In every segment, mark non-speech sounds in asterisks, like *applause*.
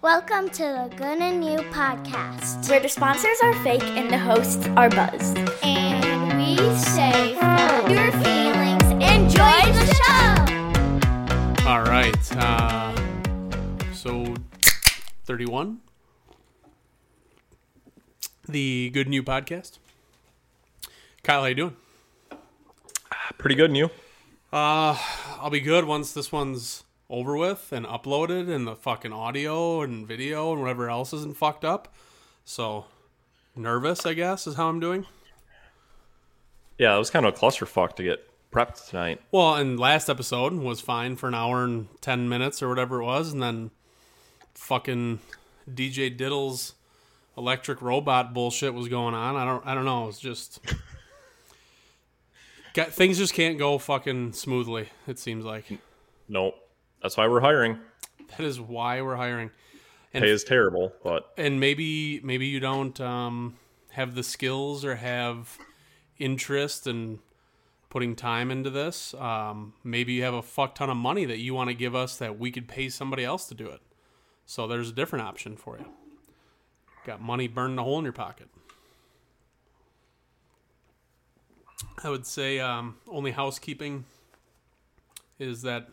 Welcome to the Good and You podcast. where the sponsors are fake and the hosts are buzzed. And we say, follow your feelings, enjoy the show. All right. Uh, so, 31. The Good and You Podcast. Kyle, how you doing? Pretty good, and you? Uh, I'll be good once this one's over with and uploaded and the fucking audio and video and whatever else isn't fucked up. So, nervous, I guess, is how I'm doing. Yeah, it was kind of a clusterfuck to get prepped tonight. Well, and last episode was fine for an hour and 10 minutes or whatever it was. And then fucking DJ Diddle's electric robot bullshit was going on. I don't, I don't know. It's just. *laughs* Got, things just can't go fucking smoothly, it seems like. Nope. That's why we're hiring. That is why we're hiring. And Pay is terrible, but and maybe maybe you don't um, have the skills or have interest in putting time into this. Um, maybe you have a fuck ton of money that you want to give us that we could pay somebody else to do it. So there's a different option for you. Got money burning a hole in your pocket. I would say um, only housekeeping is that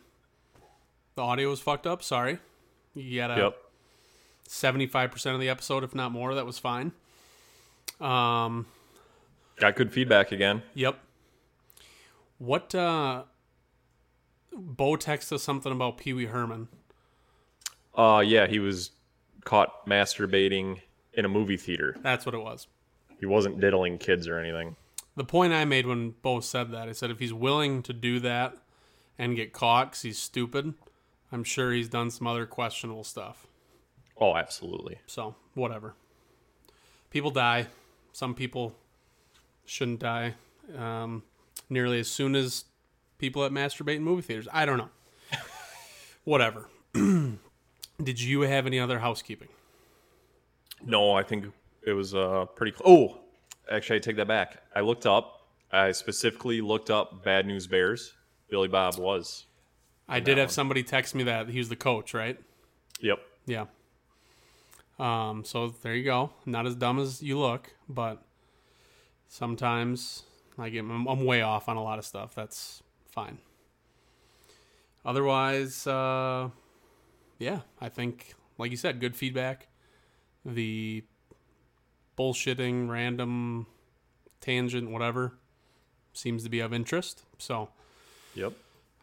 the audio was fucked up. Sorry, you gotta yep. seventy-five percent of the episode, if not more. That was fine. Um, Got good feedback again. yep. What? uh Bo texted us something about Pee Wee Herman. Uh yeah, he was caught masturbating in a movie theater. That's what it was. He wasn't diddling kids or anything. The point I made when Bo said that, I said if he's willing to do that and get caught because he's stupid, I'm sure he's done some other questionable stuff. Oh, absolutely. So whatever. People die. Some people shouldn't die um, nearly as soon as people that masturbate in movie theaters. I don't know. *laughs* whatever. *clears throat* Did you have any other housekeeping? No, I think it was uh pretty cl- Oh, actually I take that back. I looked up I specifically looked up Bad News Bears. Billy Bob was. I did have one. somebody text me that he was the coach, right? Yep. Yeah. Um, so there you go. Not as dumb as you look, but sometimes I get I'm, I'm way off on a lot of stuff. That's fine. Otherwise, uh, yeah, I think like you said, good feedback. The bullshitting, random, tangent, whatever, seems to be of interest. So Yep.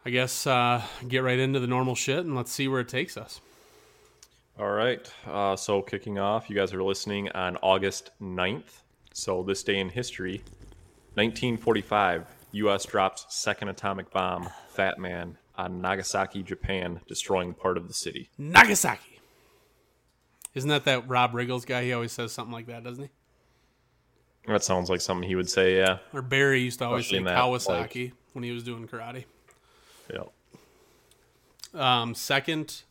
I guess uh, get right into the normal shit and let's see where it takes us. All right. Uh, so, kicking off, you guys are listening on August 9th. So, this day in history, 1945, U.S. drops second atomic bomb, Fat Man, on Nagasaki, Japan, destroying part of the city. Nagasaki. Isn't that that Rob Riggles guy? He always says something like that, doesn't he? That sounds like something he would say, yeah. Or Barry used to always say Especially in that, Kawasaki when he was doing karate. Yeah. Um, second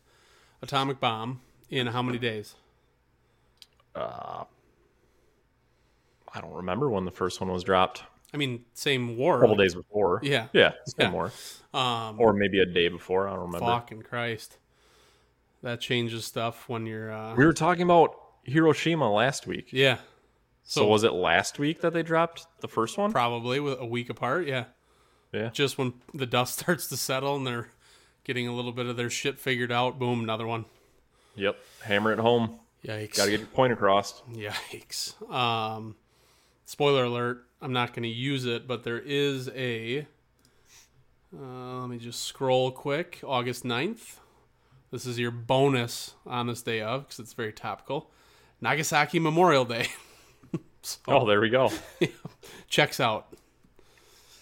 atomic bomb in how many days? I don't remember when the first one was dropped. I mean, same war. A couple days before. Yeah. Yeah, it's Yeah. more. Um, Or maybe a day before. I don't remember. fucking Christ. That changes stuff when you're. Uh, We were talking about Hiroshima last week. yeah, So, So- was it last week that they dropped the first one? probably with a week apart. Yeah. Yeah. Just when the dust *laughs* starts to settle and they're getting a little bit of their shit figured out, boom, another one. Yep. Hammer it home. Yikes. Got to get your point across. Yikes. Um, spoiler alert. I'm not going to use it, but there is a. Uh, let me just scroll quick. August 9th. This is your bonus on this day of because it's very topical. Nagasaki Memorial Day. *laughs* so, Oh, there we go. *laughs* checks out.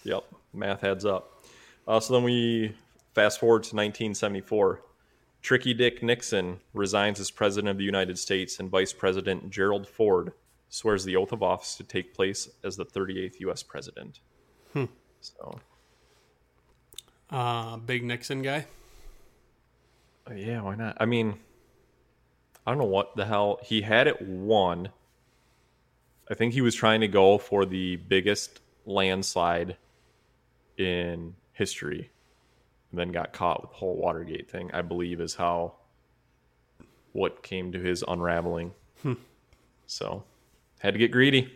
Yep, math heads up. Uh, so then we fast forward to 1974. Tricky Dick Nixon resigns as President of the United States, and Vice President Gerald Ford swears the oath of office to take place as the 38th U.S. President. So, Uh, big Nixon guy. uh, yeah, why not? I mean, I don't know what the hell. He had it won. I think he was trying to go for the biggest landslide in history and then got caught with the whole Watergate thing, I believe is how what came to his unraveling. So, had to get greedy.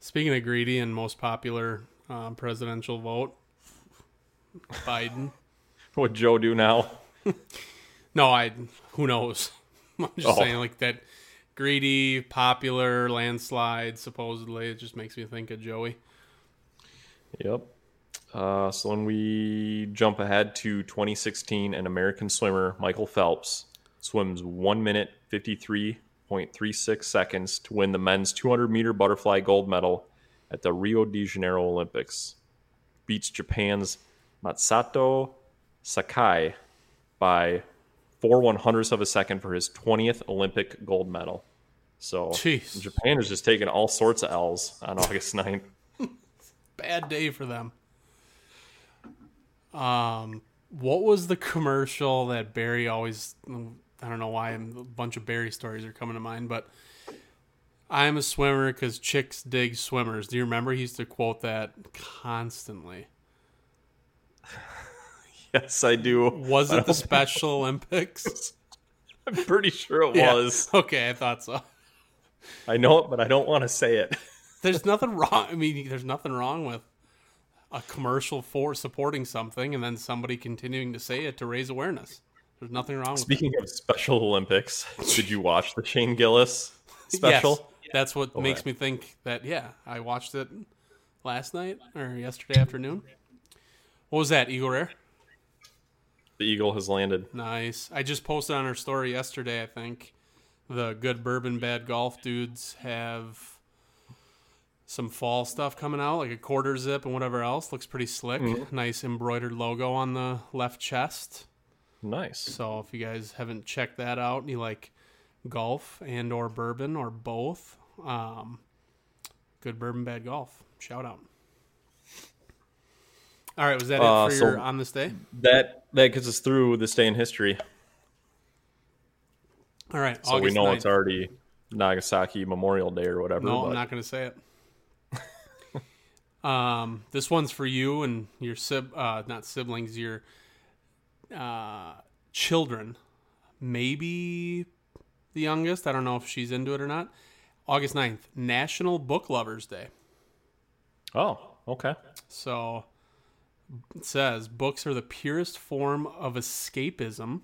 Speaking of greedy and most popular um, presidential vote, Biden. *laughs* What Joe do now? *laughs* No, I. Who knows? *laughs* I'm just Oh. saying, like that greedy, popular landslide. Supposedly, it just makes me think of Joey. Yep. Uh, so when we jump ahead to 2016, an American swimmer, Michael Phelps, swims one minute 53.36 seconds to win the men's 200 meter butterfly gold medal at the Rio de Janeiro Olympics. Beats Japan's Masato Sakai by four one hundredths of a second for his 20th Olympic gold medal. So Jeez. Japan is just taking all sorts of L's on August 9th. Bad day for them. Um, what was the commercial that Barry always? I don't know why a bunch of Barry stories are coming to mind, but I'm a swimmer because chicks dig swimmers. Do you remember he used to quote that constantly? *laughs* Yes, I do. Was it the *laughs* Special Olympics? I'm pretty sure it Yeah. was. Okay, I thought so. I know it, but I don't want to say it. *laughs* There's nothing wrong. I mean, there's nothing wrong with a commercial for supporting something and then somebody continuing to say it to raise awareness. There's nothing wrong with Speaking of Special Olympics, did you watch the Shane Gillis *laughs* special? Yes, that's what oh, makes me think that. Yeah, I watched it last night or yesterday afternoon. What was that? Eagle Rare. The Eagle has landed. Nice. I just posted on our story yesterday. I think the good bourbon bad golf dudes have some fall stuff coming out, like a quarter zip and whatever else. Looks pretty slick. Nice embroidered logo on the left chest. Nice. So if you guys haven't checked that out and you like golf and or bourbon or both, um, good bourbon bad golf. Shout out. All right, was that Uh, it for so- your on this day? That that gets us through this day in history. All right, So we know 9th. it's already Nagasaki Memorial Day or whatever. No, I'm not going to say it. Um, this one's for you and your sib, uh, not siblings, your uh, children. Maybe the youngest. I don't know if she's into it or not. August 9th, National Book Lovers Day. Oh, okay. So it says books are the purest form of escapism.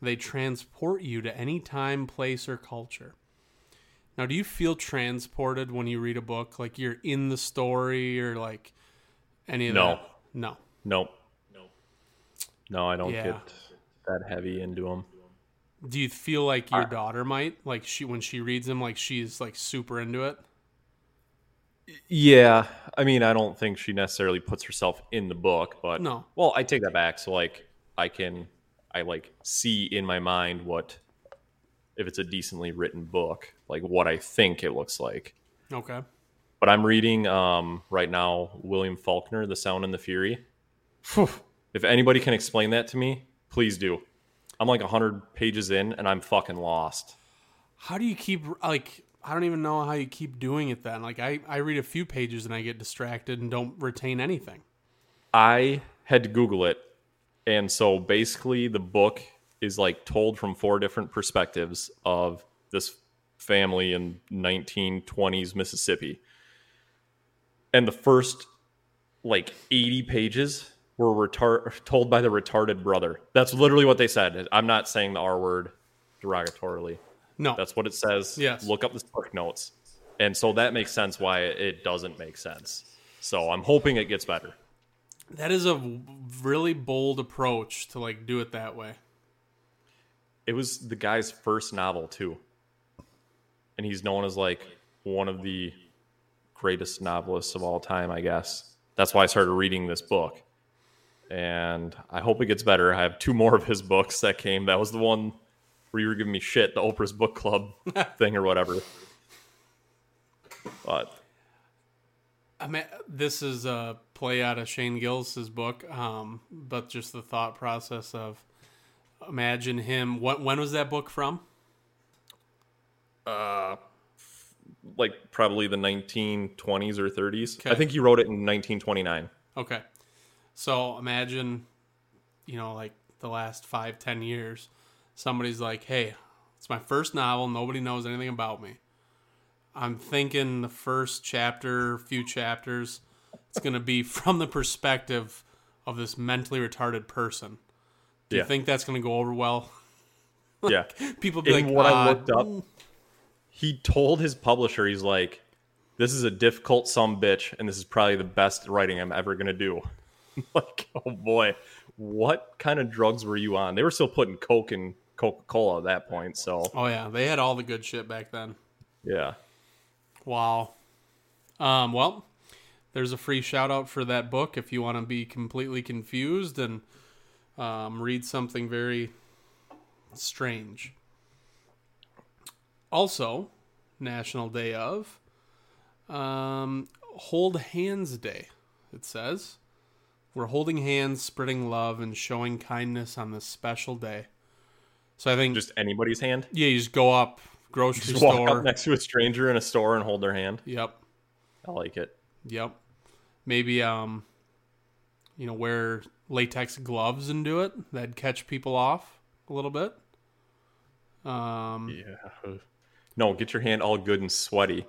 They transport you to any time, place, or culture. Now, do you feel transported when you read a book? Like you're in the story or like any of No. that? No. Nope. No, No, I don't Yeah. get that heavy into them. Do you feel like your daughter might? Like she when she reads them, like she's like super into it? Yeah, I mean, I don't think she necessarily puts herself in the book, but No. Well, I take that back. So like, I can, I like see in my mind what, if it's a decently written book, like what I think it looks like. Okay. But I'm reading um right now William Faulkner, The Sound and the Fury. If anybody can explain that to me, please do. I'm like 100 pages in and I'm fucking lost. How do you keep like I don't even know how you keep doing it then. Like I, I read a few pages and I get distracted and don't retain anything. I had to Google it. And so basically, the book is like told from four different perspectives of this family in 1920s Mississippi. And the first like 80 pages were retar- told by the retarded brother. That's literally what they said. I'm not saying the R word derogatorily. No. That's what it says. Yes. Look up the book notes. And so that makes sense why it doesn't make sense. So I'm hoping it gets better. that is a really bold approach to like do it that way. It was the guy's first novel too, and he's known as like one of the greatest novelists of all time. I guess that's why I started reading this book, and I hope it gets better. I have two more of his books that came. That was the one where you were giving me shit, the Oprah's book club *laughs* thing or whatever. But I mean, this is a play out of Shane Gillis's book, um, but just the thought process of imagine him. What when was that book from? Uh, like probably the 1920s or 30s. Okay. I think he wrote it in 1929. Okay, so imagine, you know, like the last five ten years, somebody's like, "Hey, it's my first novel. Nobody knows anything about me." I'm thinking the first chapter, few chapters, it's going to be *laughs* from the perspective of this mentally retarded person. Do Yeah. you think that's going to go over well? *laughs* yeah. People be In like, what I "Uh, looked up, he told his publisher, he's like, "This is a difficult some bitch, and this is probably the best writing I'm ever gonna do." *laughs* like, oh boy, what kind of drugs were you on? They were still putting Coke and Coca Cola at that point, so Oh yeah, they had all the good shit back then. yeah. Wow. Um, well, there's a free shout out for that book if you want to be completely confused and um, read something very strange. Also, National Day of um, Hold Hands Day, it says. We're holding hands, spreading love, and showing kindness on this special day. So I think Just anybody's hand. yeah, you just go up grocery Just walk store. up next to a stranger in a store and hold their hand. Yep. I like it. Yep. Maybe um you know, wear latex gloves and do it. That'd catch people off a little bit. Um Yeah. *laughs* No, get your hand all good and sweaty.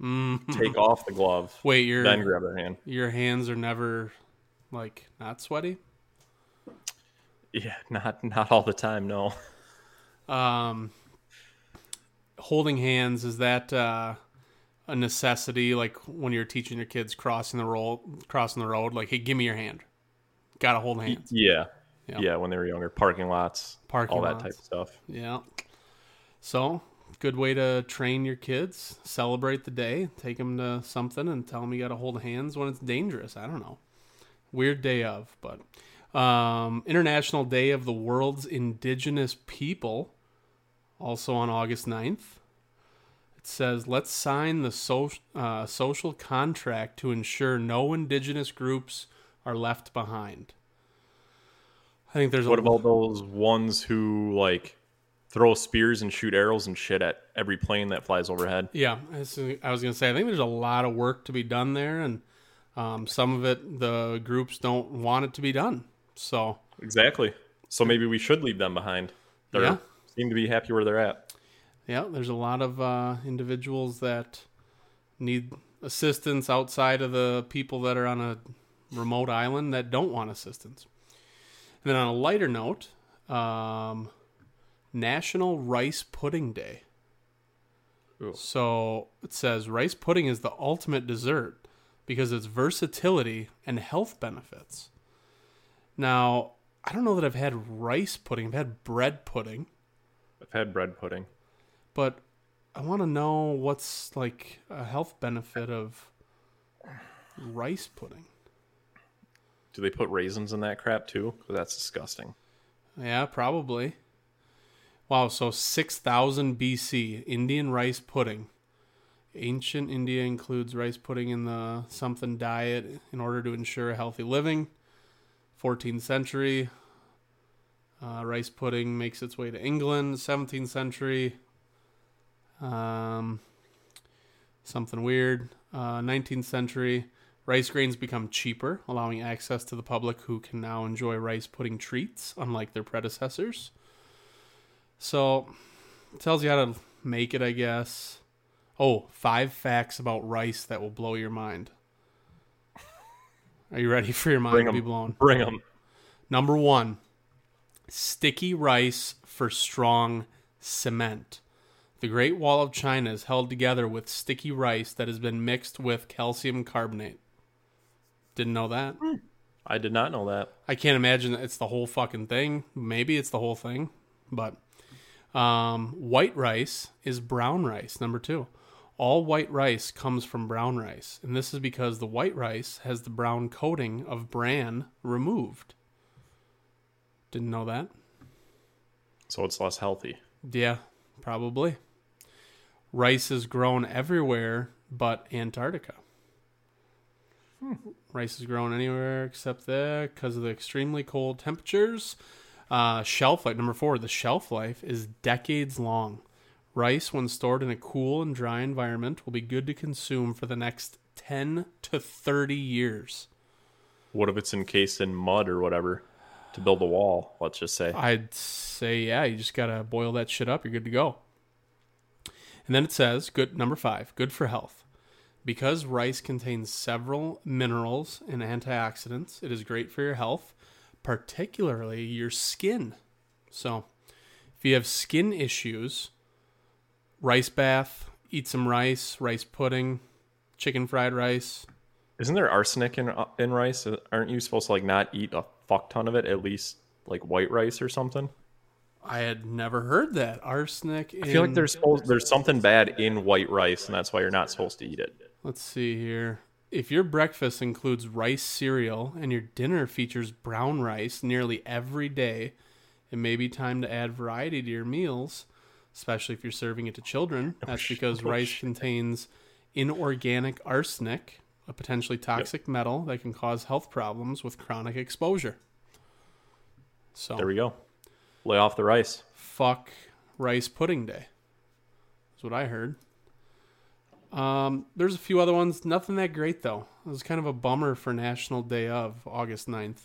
Take off the glove. wait, your Then grab their hand. your hands are never like not sweaty? Yeah, not not all the time. No. Um holding hands is that uh a necessity like when you're teaching your kids crossing the road crossing the road like hey give me your hand gotta hold hands Yeah. Yeah. Yeah, when they were younger, parking lots, Parking all that type of stuff. Yeah. So, good way to train your kids. Celebrate the day. Take them to something and tell them you got to hold hands when it's dangerous. I don't know. Weird day of, but um, International Day of the World's Indigenous People, also on August 9th. It says, let's sign the so- uh, social contract to ensure no indigenous groups are left behind. I think there's What a about those ones who like throw spears and shoot arrows and shit at every plane that flies overhead? Yeah, I was gonna say I think there's a lot of work to be done there, and um, some of it the groups don't want it to be done. So Exactly. So maybe we should leave them behind. They Yeah. seem to be happy where they're at. yeah, there's a lot of uh, individuals that need assistance outside of the people that are on a remote island that don't want assistance. And then on a lighter note, um, National Rice Pudding Day. Ooh. So it says rice pudding is the ultimate dessert because its versatility and health benefits. Now, I don't know that I've had rice pudding. I've had bread pudding, I've had bread pudding. but I want to know what's like a health benefit of rice pudding. Do they put raisins in that crap too? that's disgusting. Yeah, probably. Wow, so 6000 BC, Indian rice pudding. Ancient India includes rice pudding in the something diet in order to ensure a healthy living. 14th century, uh, rice pudding makes its way to England. 17th century, um, something weird. Uh, 19th century, rice grains become cheaper, allowing access to the public who can now enjoy rice pudding treats, unlike their predecessors. So, it tells you how to make it, I guess. Oh, five facts about rice that will blow your mind. Are you ready for your mind Bring to be blown? Bring them. Number one, sticky rice for strong cement. The Great Wall of China is held together with sticky rice that has been mixed with calcium carbonate. Didn't know that. I did not know that. I can't imagine that it's the whole fucking thing. Maybe it's the whole thing, but um, white rice is brown rice. Number two, all white rice comes from brown rice, and this is because the white rice has the brown coating of bran removed. Didn't know that. So it's less healthy. Yeah, probably. Rice is grown everywhere but Antarctica. Rice is grown anywhere except there because of the extremely cold temperatures. Uh, shelf life, number four, the shelf life is decades long. Rice, when stored in a cool and dry environment, will be good to consume for the next 10 to 30 years. What if it's encased in mud or whatever? to build a wall. Let's just say. I'd say yeah, you just gotta boil that shit up. You're good to go. And then it says, good number five, good for health. Because rice contains several minerals and antioxidants, it is great for your health, particularly your skin. So, if you have skin issues, rice bath, eat some rice, rice pudding, chicken fried rice. Isn't there arsenic in in rice? Uh, aren't you supposed to like not eat a fuck ton of it? At least like white rice or something. I had never heard that arsenic. I feel like there's supposed there's something bad in white rice, and that's why you're not supposed to eat it. Let's see here. If your breakfast includes rice cereal and your dinner features brown rice nearly every day, it may be time to add variety to your meals, especially if you're serving it to children. That's because rice contains inorganic arsenic, a potentially toxic metal that can cause health problems with chronic exposure. So, There we go. Lay off the rice. fuck rice pudding day. That's what I heard. Um, there's a few other ones. Nothing that great though. It was kind of a bummer for National Day of August 9th.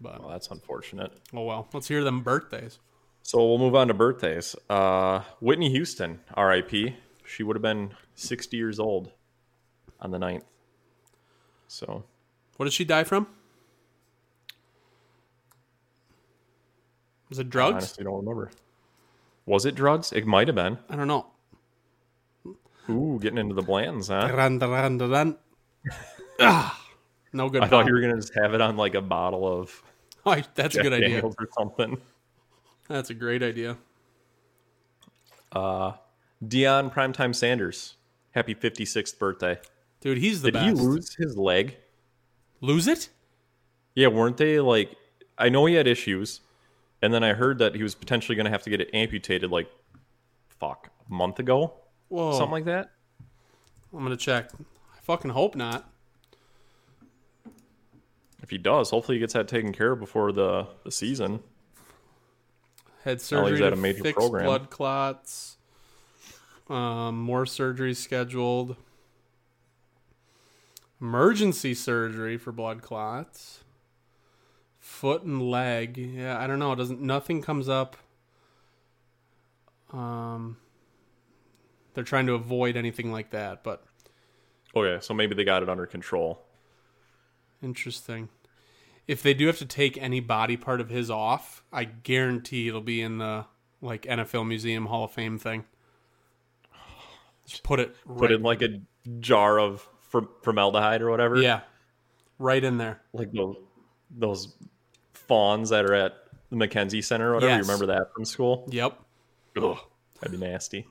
But Well, that's unfortunate. oh well. Let's hear them birthdays. So we'll move on to birthdays. Uh, Whitney Houston, R.I.P. She would have been 60 years old on the 9th. So What did she die from? Was it I drugs? honestly don't remember. Was it drugs? It might have been. I don't know. Ooh, getting into the Blantons, huh? Dun, dun, dun. Ah, no good. I thought you were gonna just have it on like a bottle of *laughs* Oh, that's a Jack good idea. Daniels or something. That's a great idea. Uh, Deion Primetime Sanders, happy 56th birthday. Dude, he's the Did best. he lose his leg? Lose it? Yeah, weren't they like? I know he had issues, and then I heard that he was potentially going to have to get it amputated, like, fuck, a month ago, Whoa. something like that. I'm gonna check. I fucking hope not. If he does, hopefully he gets that taken care of before the the season. Had Well, he's surgery at to a major fix program. blood clots. Um, more surgeries scheduled. Emergency surgery for blood clots. Foot and leg. Yeah, I don't know. It doesn't. Nothing comes up. Um, they're trying to avoid anything like that, but Okay, so maybe they got it under control. Interesting. If they do have to take any body part of his off, I guarantee it'll be in the like NFL Museum Hall of Fame thing. Just put it Put in like a jar of form- formaldehyde or whatever. yeah, right in there. like those those fawns that are at the Mackenzie Center or whatever. Yes. You remember that from school? Yep. Ugh, that'd be nasty.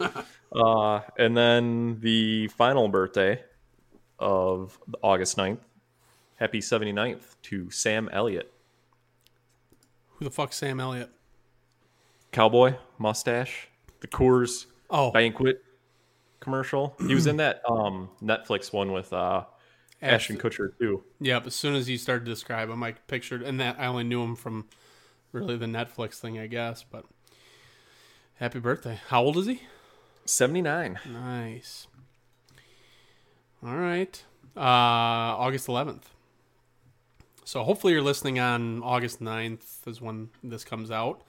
Uh, and then the final birthday of August 9th. Happy 79th to Sam Elliott. Who the fuck's Sam Elliott? Cowboy, mustache, the Coors Oh, banquet commercial. He was in that um, Netflix one with uh, Ashton Kutcher too. yep. As soon as you started to describe him, I pictured, and that I only knew him from really the Netflix thing, I guess. But happy birthday! How old is he? 79. Nice. All right. Uh, August 11th. So hopefully you're listening on August 9th is when this comes out.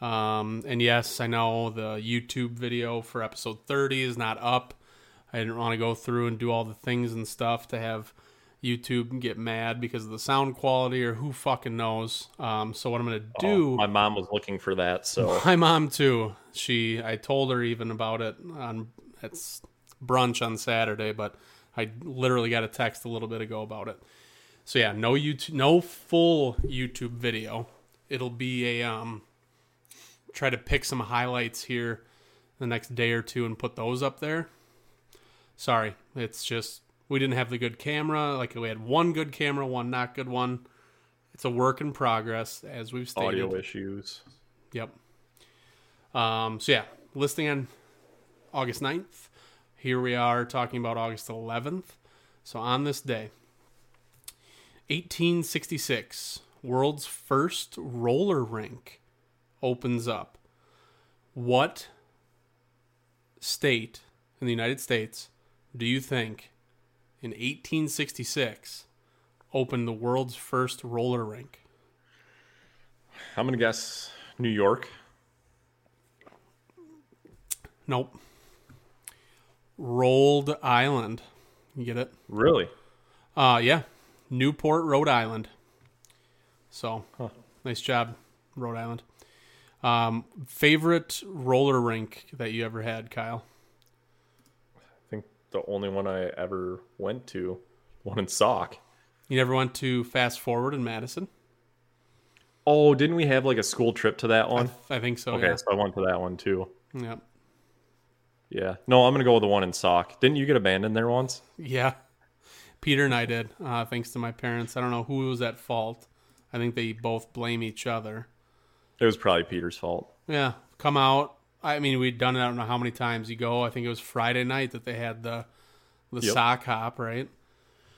Um, and yes, I know the YouTube video for episode 30 is not up. I didn't want to go through and do all the things and stuff to have YouTube and get mad because of the sound quality or who fucking knows. Um, so what I'm going to do Oh, my mom was looking for that, so *laughs* my mom too. She I told her even about it on it's brunch on Saturday, but I literally got a text a little bit ago about it. So yeah, no YouTube, no full YouTube video. It'll be a um try to pick some highlights here the next day or two and put those up there. Sorry, it's just we didn't have the good camera. Like we had one good camera, one not good one. It's a work in progress, as we've stated. audio issues. Yep. Um, so yeah, listing on August 9th. Here we are talking about August 11th. So on this day, 1866, world's first roller rink opens up. What state in the United States do you think in 1866 opened the world's first roller rink? I'm gonna guess New York. Nope. Rolled Island. You get it? Really? Uh yeah. Newport, Rhode Island. So, nice job, Rhode Island. Um, favorite roller rink that you ever had, Kyle? I the only one I ever went to, one in Sauk. You never went to Fast Forward in Madison? Oh, didn't we have like a school trip to that one? I think so. Okay, so I went to that one too. Yeah. Yeah. Yeah. No, I'm gonna go with the one in Sauk. Didn't you get abandoned there once? Yeah. Peter and I did, uh, thanks to my parents. I don't know who was at fault. I think they both blame each other. It was probably Peter's fault. Yeah, come out. I mean, we'd done it. I don't know how many times you go. I think it was Friday night that they had the the Yep. sock hop, right?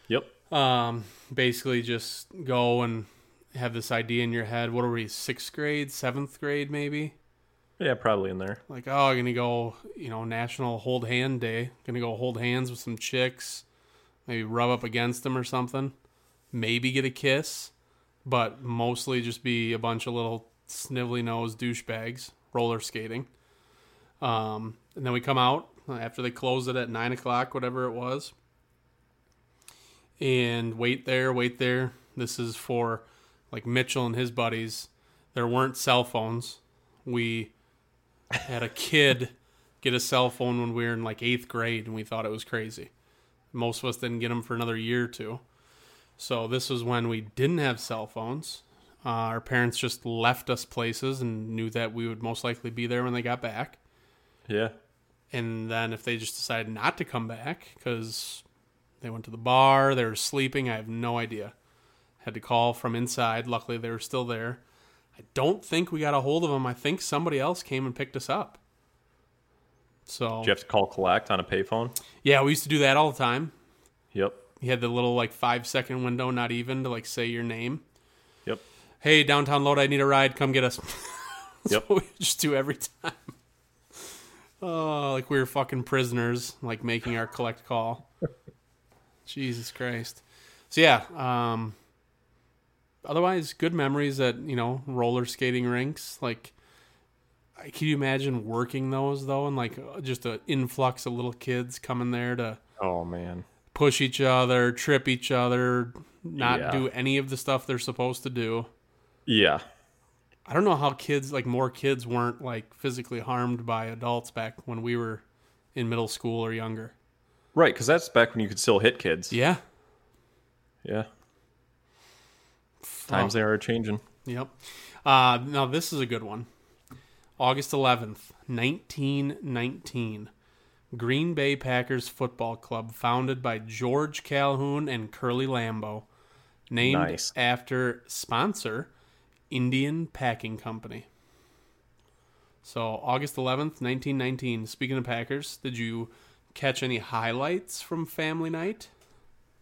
Yep. Um, basically just go and have this idea in your head. What are we? Sixth grade, seventh grade, maybe? Yeah, probably in there. Like, oh, I'm gonna go. You know, National Hold Hand Day. Gonna go hold hands with some chicks. Maybe rub up against them or something. Maybe get a kiss, but mostly just be a bunch of little snivelly nose douchebags roller skating. Um, and then we come out after they close it at nine o'clock, whatever it was, and wait there, wait there. This is for like Mitchell and his buddies. There weren't cell phones. We had a kid *laughs* get a cell phone when we were in like eighth grade, and we thought it was crazy. Most of us didn't get them for another year or two. So this was when we didn't have cell phones. Uh, our parents just left us places and knew that we would most likely be there when they got back. Yeah. And then if they just decided not to come back because they went to the bar, they were sleeping, I have no idea. Had to call from inside. Luckily, they were still there. I don't think we got a hold of them. I think somebody else came and picked us up. So Did you have to call collect on a payphone? yeah, we used to do that all the time. Yep. You had the little like five second window, not even to like say your name. Yep. Hey, downtown Lodi, I need a ride. Come get us. That's *laughs* Yep. we just do every *laughs* time. Oh, like we were fucking prisoners, like making our collect call. *laughs* Jesus Christ. So yeah, um otherwise good memories at, you know, roller skating rinks. Like can you imagine working those though and like uh, just an influx of little kids coming there to Oh man. push each other, trip each other, not Yeah. do any of the stuff they're supposed to do. Yeah. I don't know how kids like more kids weren't like physically harmed by adults back when we were in middle school or younger. Right, because that's back when you could still hit kids. Yeah. Yeah. Times they are changing. Yep. Uh, now this is a good one. August 11th, 1919. Green Bay Packers Football Club, founded by George Calhoun and Curly Lambeau, named Nice. after sponsor Indian Packing Company. So August 11th, 1919. Speaking of Packers, did you catch any highlights from Family Night?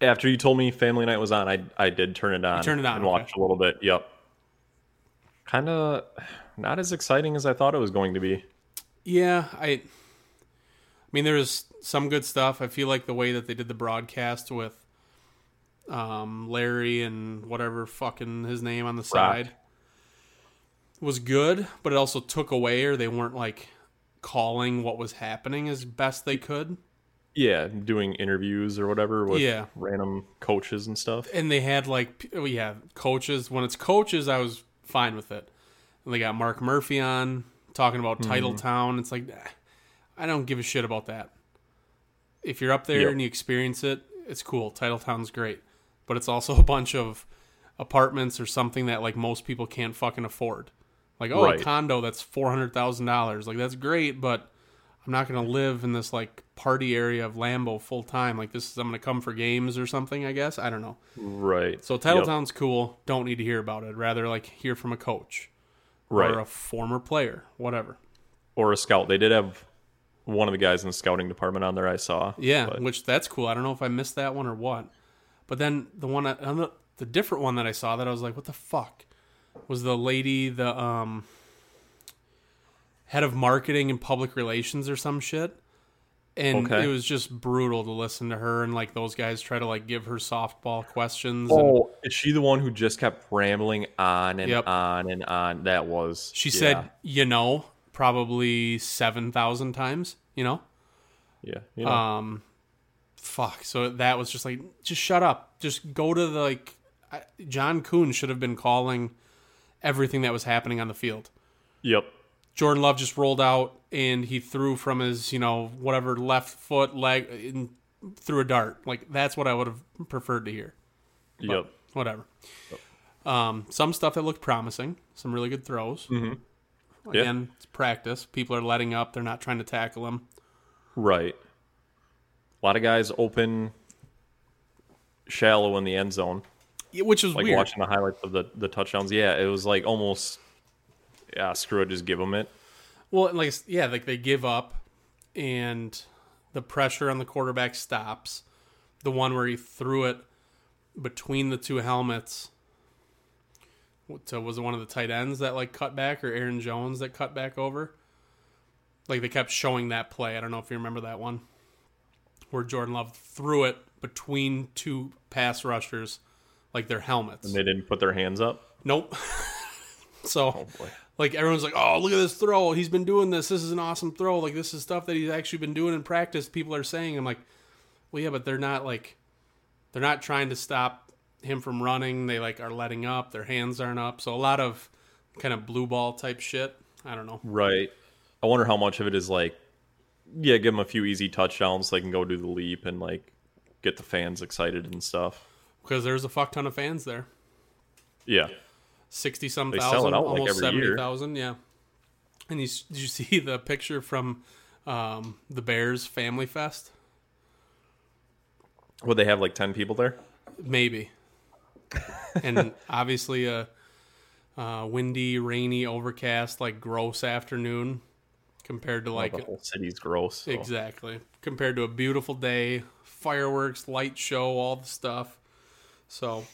After you told me Family Night was on, I I did turn it on. turned it on, and okay. watched a little bit. Yep. Kind of not as exciting as I thought it was going to be. Yeah, I. I mean, there was some good stuff. I feel like the way that they did the broadcast with um, Larry and whatever fucking his name on the side was good, but it also took away, or they weren't like calling what was happening as best they could. Yeah, doing interviews or whatever with Yeah. random coaches and stuff. And they had like, oh, yeah, coaches. When it's coaches, I was fine with it. And they got Mark Murphy on talking about mm-hmm. Titletown. It's like, I don't give a shit about that. If you're up there Yep. and you experience it, it's cool. Titletown's great. But it's also a bunch of apartments or something that like most people can't fucking afford. Like, oh, Right. a condo that's four hundred thousand dollars. Like that's great, but I'm not gonna live in this like party area of Lambeau full time. Like this is I'm gonna come for games or something. I guess I don't know. Right. So Titletown's cool. Don't need to hear about it. Rather like hear from a coach right. or a former player, whatever. or a scout. They did have one of the guys in the scouting department on there. I saw. Yeah, but- which that's cool. I don't know if I missed that one or what. But then the one, I- the different one that I saw that I was like, what the fuck, was the lady, the um, head of marketing and public relations or some shit. and Okay. it was just brutal to listen to her and like those guys try to like give her softball questions. and Oh, is she the one who just kept rambling on and Yep. on and on? That was she yeah, said, you know, probably seven thousand times. You know, "Yeah, you know, um, fuck. So that was just like, just shut up. Just go to the like. I, John Kuhn should have been calling everything that was happening on the field. yep, Jordan Love just rolled out and he threw from his, you know, whatever left foot leg and threw a dart. Like that's what I would have preferred to hear. yep." Whatever. Um, some stuff that looked promising, some really good throws. Mm-hmm. Again, it's practice. People are letting up. They're not trying to tackle him. Right. A lot of guys open shallow in the end zone, Which is like weird. watching the highlights of the the touchdowns. Yeah, it was like almost, yeah, screw it, just give them it. Well, like yeah, like they give up, and the pressure on the quarterback stops. The one where he threw it between the two helmets. What was it? One of the tight ends that like cut back, or Aaron Jones that cut back over? Like they kept showing that play. I don't know if you remember that one, where Jordan Love threw it between two pass rushers, like their helmets. And they didn't put their hands up. Nope. *laughs* so, Oh like everyone's like, "Oh, look at this throw! He's been doing this. This is an awesome throw. Like this is stuff that he's actually been doing in practice." People are saying, "I'm like, well, yeah, but they're not like, they're not trying to stop him from running. They like are letting up. Their hands aren't up. So a lot of kind of blue ball type shit. I don't know. Right. I wonder how much of it is like, yeah, give them a few easy touchdowns so they can go do the leap and like get the fans excited and stuff. Because there's a fuck ton of fans there. Yeah. Sixty some They thousand, out, almost year. seventy thousand. Yeah. And you did you *laughs* see the picture from um, the Bears Family Fest? Would they have like ten people there? Maybe. and *laughs* obviously a, uh windy, rainy, overcast, like gross afternoon compared to like the whole city's gross. so- exactly compared to a beautiful day, fireworks, light show, all the stuff. So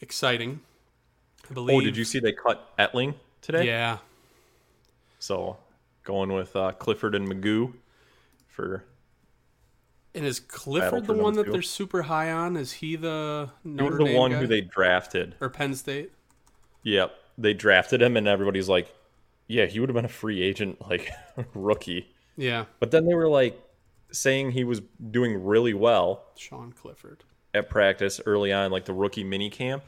exciting. I believe. Oh, did you see they cut Etling today? Yeah. So going with uh, Clifford and McGough for And is Clifford the one that they're super high on? Is he the he Notre was the Dame one guy? who they drafted. or Penn State? Yep, they drafted him, and everybody's like, "Yeah, he would have been a free agent, *laughs* like rookie." Yeah, But then they were like saying he was doing really well Sean Clifford. At practice early on, like the rookie mini camp,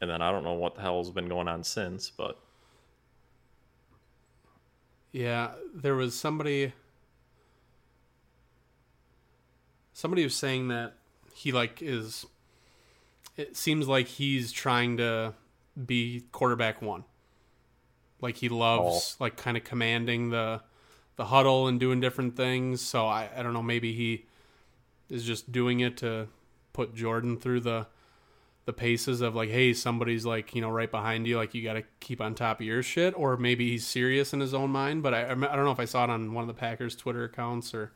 and then I don't know what the hell's been going on since, but Yeah, there was somebody somebody was saying that he like is it seems like he's trying to be quarterback one. Like he loves oh. like kind of commanding the the huddle and doing different things. So I, I don't know, maybe he is just doing it to put Jordan through the the paces of like, hey, somebody's like, you know, right behind you, like you got to keep on top of your shit, or maybe he's serious in his own mind. But I, I don't know if I saw it on one of the Packers Twitter accounts or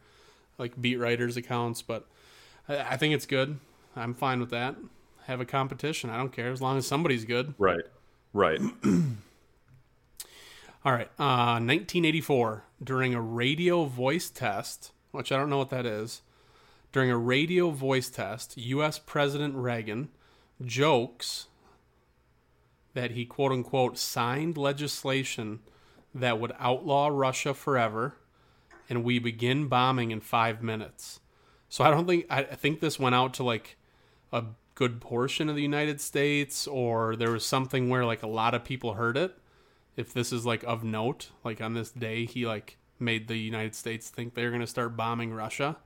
like beat writers accounts, but I, I think it's good. I'm fine with that. Have a competition. I don't care as long as somebody's good. right, right. *clears throat* All right. Uh, 1984, during a radio voice test, which I don't know what that is, during a radio voice test, U.S. President Reagan jokes that he quote unquote signed legislation that would outlaw Russia forever and we begin bombing in five minutes. So I don't think, I think this went out to like a good portion of the United States or there was something where like a lot of people heard it if this is like of note like on this day he like made the united states think they're going to start bombing russia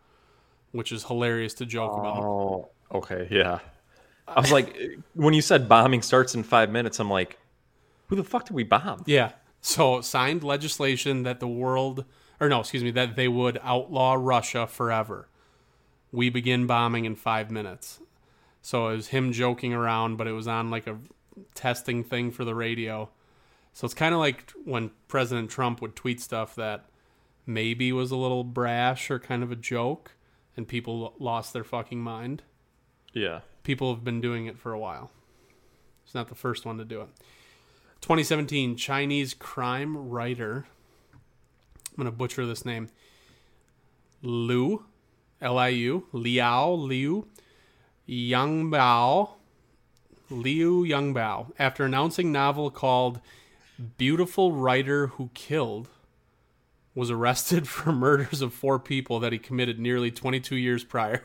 which is hilarious to joke about. Oh, okay, yeah. I was like, *laughs* when you said bombing starts in five minutes, I'm like, who the fuck did we bomb? yeah. So signed legislation that the world or no excuse me that they would outlaw russia forever. We begin bombing in five minutes. So it was him joking around but it was on like a testing thing for the radio. So it's kind of like when president trump would tweet stuff that maybe was a little brash or kind of a joke and people lost their fucking mind Yeah. people have been doing it for a while. It's not the first one to do it. 2017 Chinese crime writer. I'm going to butcher this name. Liu, L I U, Liao Liu, Yangbao, Liu Yangbao, after announcing novel called Beautiful Writer Who Killed, was arrested *laughs* for murders of four people that he committed nearly 22 years prior.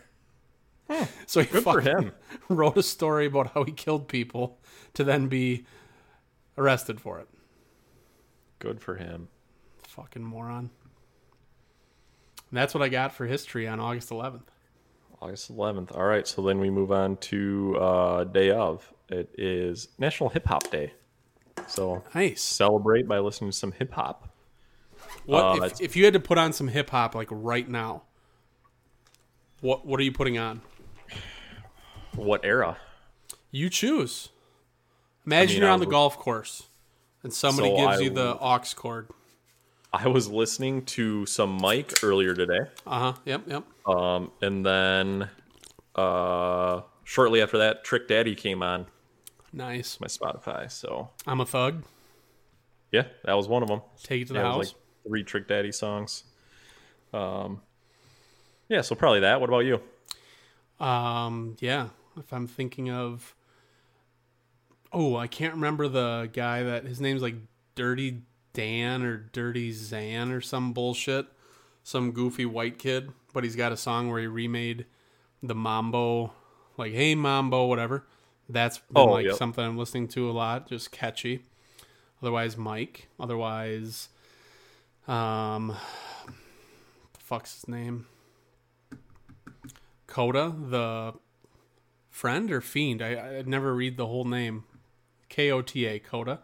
*laughs* So he Good for him. *laughs* wrote a story about how he killed people to then be arrested for it. Good for him. Fucking moron. And that's what I got for history on August 11th. August 11th. All right, so then we move on to uh, day of. It is National Hip Hop Day. So Nice. celebrate by listening to some hip hop. What Uh, if, if you had to put on some hip hop like right now? What what are you putting on? What era? You choose. Imagine mean, you're I on the golf course and somebody So gives I you the aux cord. I was listening to some Mike earlier today, Uh huh. Yep. Yep. um, and then uh, shortly after that, Trick Daddy came on Nice. my Spotify. So I'm a thug. yeah, that was one of them. Take it to the Yeah, it house. like three Trick Daddy songs. Um, yeah, so probably that. What about you? Um, yeah. If I'm thinking of, oh, I can't remember the guy that his name's like Dirty Dan or Dirty Zan or some bullshit, some goofy white kid, but he's got a song where he remade the Mambo, like Hey Mambo, whatever. That's been Oh, like yep. something I'm listening to a lot, just catchy. Otherwise, Mike. Otherwise, um, the fuck's his name? Kota, the friend or fiend. I I never read the whole name. K O T A Kota,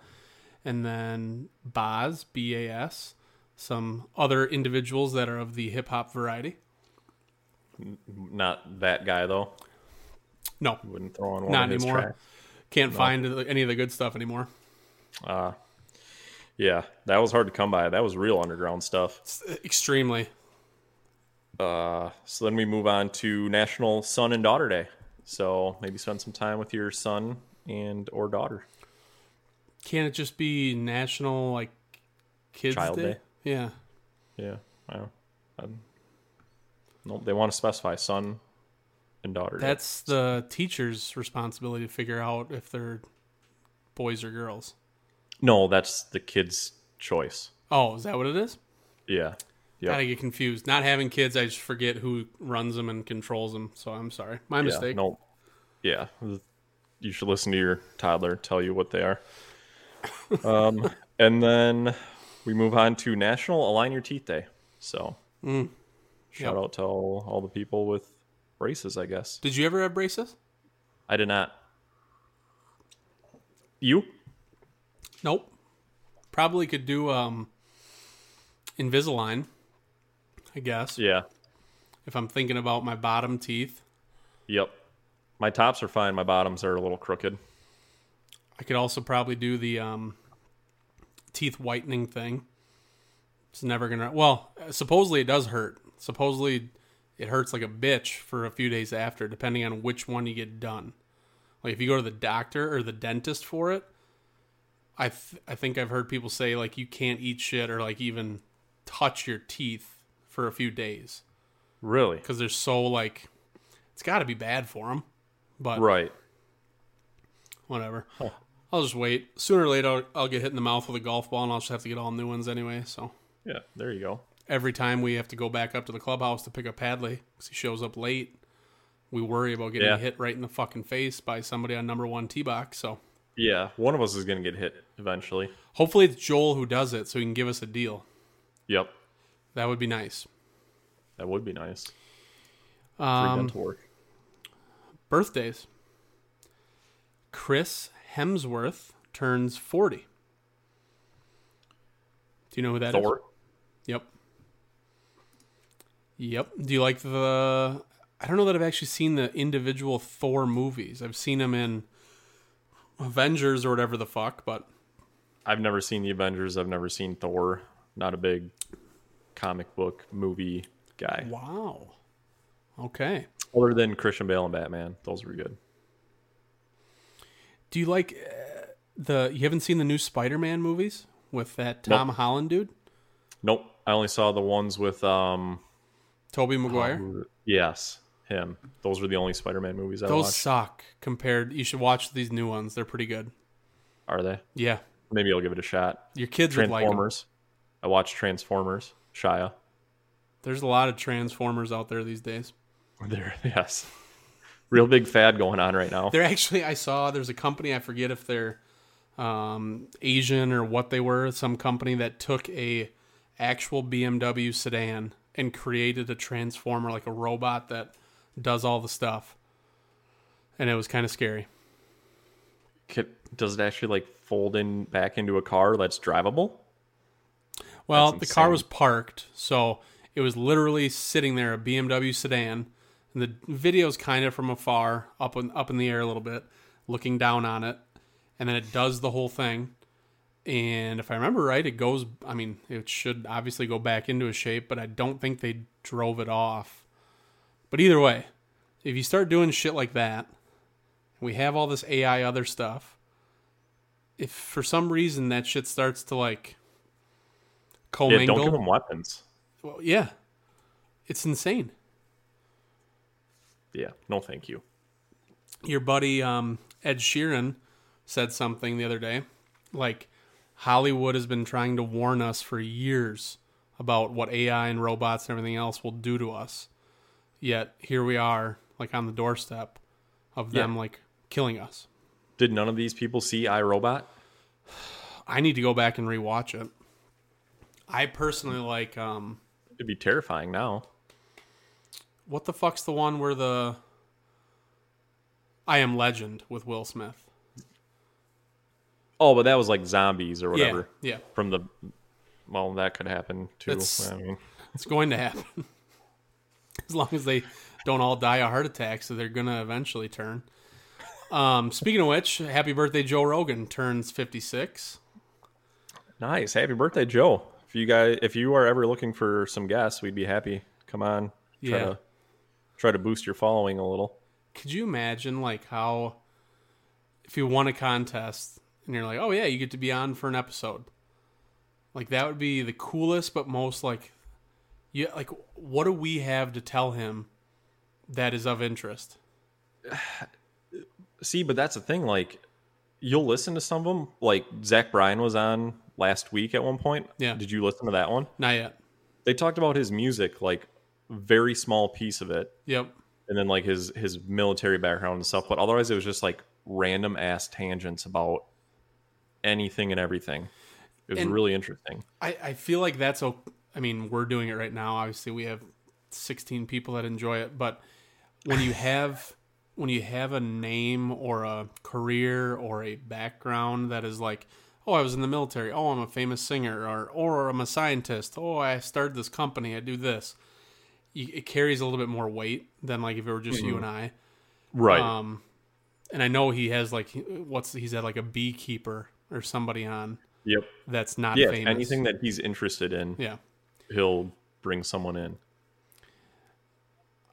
and then Bas B A S. Some other individuals that are of the hip hop variety. Not that guy though. No, Wouldn't throw on one not anymore. Can't find any of the good stuff anymore. Yeah, that was hard to come by. That was real underground stuff. It's extremely. Uh, so then we move on to National Son and Daughter Day. So maybe spend some time with your son and or daughter. Can't it just be National like Kids Child Day? Day? Yeah. Yeah, well, um, no, they want to specify son and daughter. Day. That's the teacher's responsibility to figure out if they're boys or girls. No, that's the kid's choice. Oh, is that what it is? Yeah, yeah, I get confused. Not having kids, I just forget who runs them and controls them. So I'm sorry. My yeah. mistake. No, yeah, you should listen to your toddler tell you what they are. *laughs* um, and then we move on to National Align Your Teeth Day. So shout Mm. Yep. out to all, all the people with braces. I guess Did you ever have braces? I did not. You? Nope. Probably could do um Invisalign, I guess. Yeah. If I'm thinking about my bottom teeth. Yep. My tops are fine. My bottoms are a little crooked. I could also probably do the um teeth whitening thing. It's never gonna well, supposedly it does hurt. Supposedly it hurts like a bitch for a few days after, depending on which one you get done. Like if you go to the doctor or the dentist for it, I th- I think I've heard people say like you can't eat shit or like even touch your teeth for a few days Really? because they're so like it's got to be bad for them. But Right. whatever. I'll just wait. Sooner or later, I'll, I'll get hit in the mouth with a golf ball, and I'll just have to get all new ones anyway. So Yeah. There you go. every time we have to go back up to the clubhouse to pick up Hadley because he shows up late, we worry about getting Yeah. hit right in the fucking face by somebody on number one tee box. So Yeah. One of us is going to get hit eventually. hopefully it's Joel who does it, so he can give us a deal. Yep. That would be nice. That would be nice. Free Um, dental work. birthdays. Chris Hemsworth turns forty. Do you know who that is? Thor. Yep. Yep. Do you like the? I don't know that I've actually seen the individual Thor movies. I've seen them in Avengers or whatever the fuck, but I've never seen the Avengers. I've never seen Thor. Not a big comic book movie guy. wow. Okay. Other than Christian Bale and Batman, those were good. Do you like uh, the? You haven't seen the new Spider-Man movies with that Tom Nope. Holland dude? Nope. I only saw the ones with um Tobey Maguire. Yes, him. Those were the only Spider-Man movies I Those watched. suck compared. You should watch these new ones. They're pretty good. Are they? Yeah, Maybe I'll give it a shot. your kids would like. Transformers. I watched Transformers. Shia. There's a lot of Transformers out there these days. *laughs* There, yes. Real big fad going on right now. They're actually. I saw there's a company. I forget if they're um, Asian or what they were. Some company that took a actual BMW sedan and created a transformer like a robot that does all the stuff. And it was kind of scary. Can- Does it actually like fold in back into a car that's drivable? Well, That's the car was parked, so it was literally sitting there, a BMW sedan. And the video's kind of from afar, up in, up in the air a little bit, looking down on it, and then it does the whole thing. And if I remember right, it goes. I mean, it should obviously go back into a shape, but I don't think they drove it off. But either way, if you start doing shit like that, we have all this AI other stuff. If for some reason that shit starts to like Yeah, commingle, don't give them weapons. well, yeah, it's insane. Yeah, no, thank you. Your buddy um, Ed Sheeran said something the other day, like Hollywood has been trying to warn us for years about what AI and robots and everything else will do to us. Yet here we are, like on the doorstep of them, Yeah. like killing us. Did none of these people see iRobot? I need to go back and rewatch it. I personally like um, It'd be terrifying now. what the fuck's the one where the I Am Legend with Will Smith. Oh, but that was like zombies or whatever. Yeah, yeah. From the well, that could happen too. That's- I mean, *laughs* It's going to happen. *laughs* as long as they don't all die of heart attacks, so they're going to eventually turn. Um, speaking of which, happy birthday, Joe Rogan turns 56. nice. Happy birthday, Joe. If you guys, if you are ever looking for some guests, we'd be happy. Come on, try Yeah. to try to boost your following a little. Could you imagine, like, how if you won a contest and you're like, oh, yeah, you get to be on for an episode? Like, that would be the coolest, but most, like, yeah, like, what do we have to tell him that is of interest? *sighs* See, but that's the thing. Like, you'll listen to some of them. Like Zach Bryan was on last week at one point. Yeah. Did you listen to that one? Not yet. They talked about his music, like very small piece of it, Yep. and then like his his military background and stuff. But otherwise, it was just like random ass tangents about anything and everything. It was And- really interesting. I, I feel like that's I mean, we're doing it right now. Obviously, we have 16 people that enjoy it, but when you have when you have a name or a career or a background that is like, oh, I was in the military. Oh, I'm a famous singer, or or I'm a scientist. Oh, I started this company. I do this. It carries a little bit more weight than like if it were just you and I. Right. Um, and I know he has like what's he's had like a beekeeper or somebody on yep. that's not Yeah. famous. Anything that he's interested in, yeah. He'll bring someone in.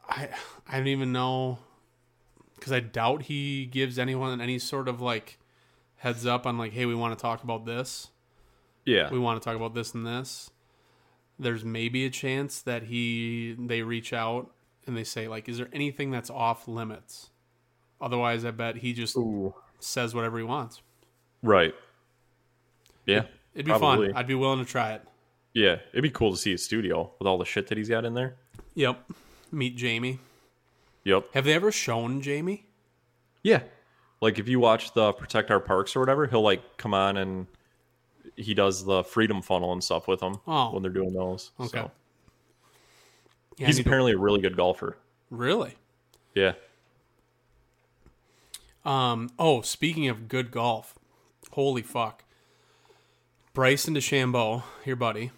I I don't even know because I doubt he gives anyone any sort of like heads up on like, hey, we want to talk about this. Yeah. We want to talk about this and this. There's maybe a chance that he they reach out and they say like, is there anything that's off limits? Otherwise, I bet he just Ooh. says whatever he wants. Right. Yeah. It'd be Probably. fun. I'd be willing to try it. Yeah. It'd be cool to see his studio with all the shit that he's got in there. Yep. Meet Jamie. Yep. Have they ever shown Jamie? Yeah. Like if you watch the Protect Our Parks or whatever, he'll like come on and he does the freedom funnel and stuff with them Oh. when they're doing those. Okay. So, Yeah, he's need to- apparently a really good golfer. really. Yeah. Um. Oh, speaking of good golf, holy fuck! Bryson DeChambeau, your buddy,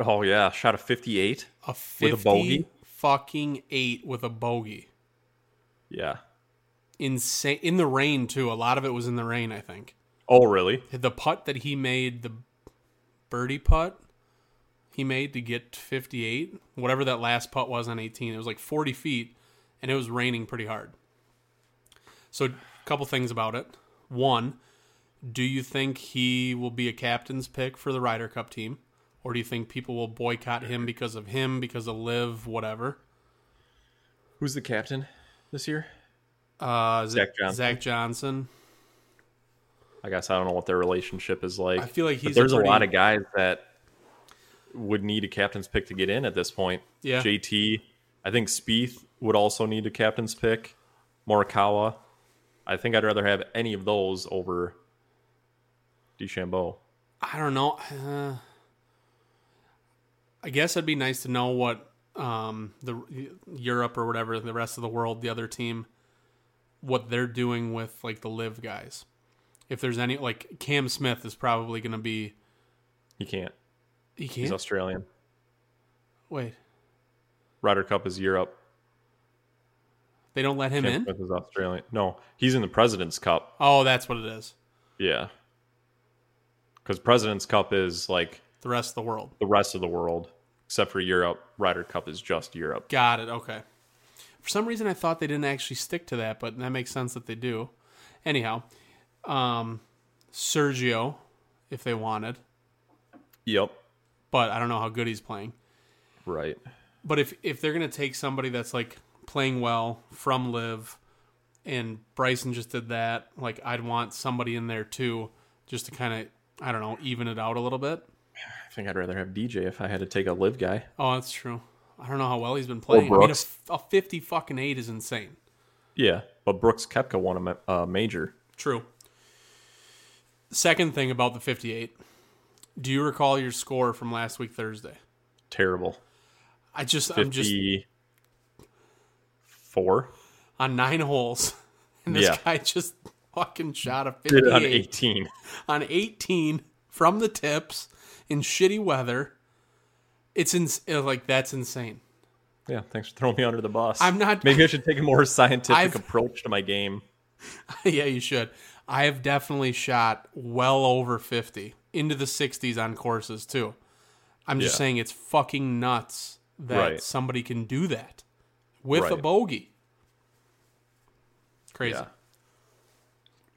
Oh yeah, shot a 58. a With fifty a bogey? fucking eight with a bogey. Yeah. Insane in the rain too. A lot of it was in the rain. I think Oh really? the putt that he made, the birdie putt he made to get fifty eight, whatever that last putt was on eighteen, it was like forty feet, and it was raining pretty hard. So, a couple things about it. One, do you think he will be a captain's pick for the Ryder Cup team? Or do you think people will boycott him because of him, because of LIV, whatever? Who's the captain this year? Uh, Zach Johnson. Zach Johnson. I guess I don't know what their relationship is like. I feel like he's a there's a, pretty- lot of guys that would need a captain's pick to get in at this point. Yeah. JT, I think Spieth would also need a captain's pick. Morikawa, I think I'd rather have any of those over DeChambeau. I don't know. Uh, I guess it'd be nice to know what um, the Europe or whatever the rest of the world, the other team, what they're doing with like the LIV guys. If there's any like Cam Smith is probably going to be He can't. he can't He's Australian. wait. Ryder Cup is Europe. They don't let him Cam in. Smith is Australian. No, he's in the President's Cup. Oh, that's what it is. Yeah. Because President's Cup is like The rest of the world. the rest of the world, except for Europe. Ryder Cup is just Europe. Got it. Okay. For some reason, I thought they didn't actually stick to that, but that makes sense that they do. Anyhow, um, Sergio, if they wanted, Yep. but I don't know how good he's playing. Right. But if if they're gonna take somebody that's like playing well from LIV, and Bryson just did that, like I'd want somebody in there too, just to kind of I don't know even it out a little bit. I think I'd rather have DJ if I had to take a LIV guy. Oh, that's true. I don't know how well he's been playing. I mean, a, Brooks. f- a fifty fucking eight is insane. Yeah, but Brooks Koepka won a ma- uh, major. True. Second thing about the 58. Do you recall your score from last week Thursday? Terrible. I just I'm just four on 9 holes *laughs* and this Yeah. guy just fucking shot a Did it on 58 eighteen. on 18 from the tips in shitty weather. It's in, uh, like that's insane. Yeah, thanks for throwing me under the bus. I'm not- Maybe I should take a more scientific I've- approach to my game. *laughs* yeah, you should. I have definitely shot well over 50 into the 60s on courses too. I'm just Yeah. saying it's fucking nuts that Right. somebody can do that with a bogey. Crazy. Yeah.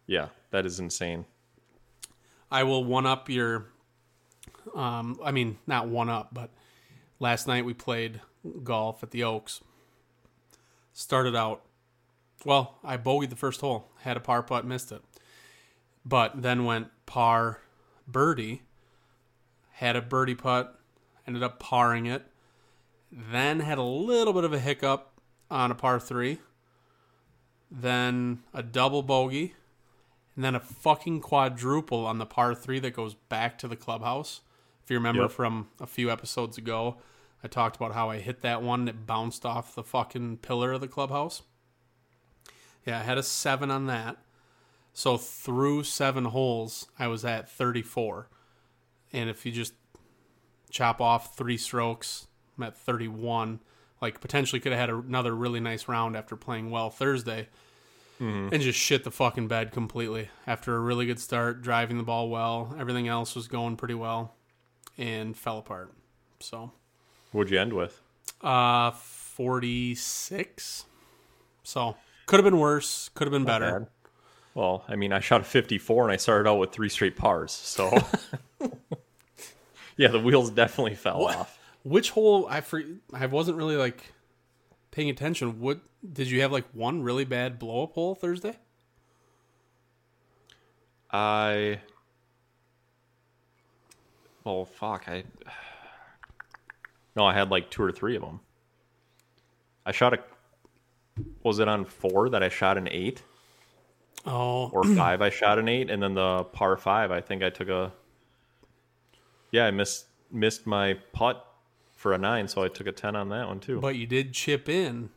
Yeah, that is insane. I will one up your um I mean not one up, but last night we played golf at the Oaks. Started out well, I bogeyed the first hole, had a par putt, missed it. But then went par birdie, had a birdie putt, ended up parring it, then had a little bit of a hiccup on a par 3. Then a double bogey, and then a fucking quadruple on the par three that goes back to the clubhouse. If you remember Yep. from a few episodes ago, I talked about how I hit that one that bounced off the fucking pillar of the clubhouse. Yeah, I had a seven on that. So through seven holes, I was at 34. And if you just chop off three strokes, I'm at 31. Like potentially could have had another really nice round after playing well Thursday mm-hmm. and just shit the fucking bed completely after a really good start, driving the ball well. Everything else was going pretty well and fell apart. So, What'd you end with? uh, 46. So, could have been worse, could have been better. Bad. Well, I mean, I shot a 54 and I started out with three straight pars. So, *laughs* yeah, the wheels definitely fell off. Which hole I for, I wasn't really like paying attention. What did you have like one really bad blow up hole Thursday? I. Oh, fuck. I. *sighs* No, I had like two or three of them. I shot a. Was it on four that I shot an eight? Oh, Or *clears throat* five I shot an eight? And then the par five, I think I took a. Yeah, I missed missed my putt for a nine, so I took a 10 on that one too. but you did chip in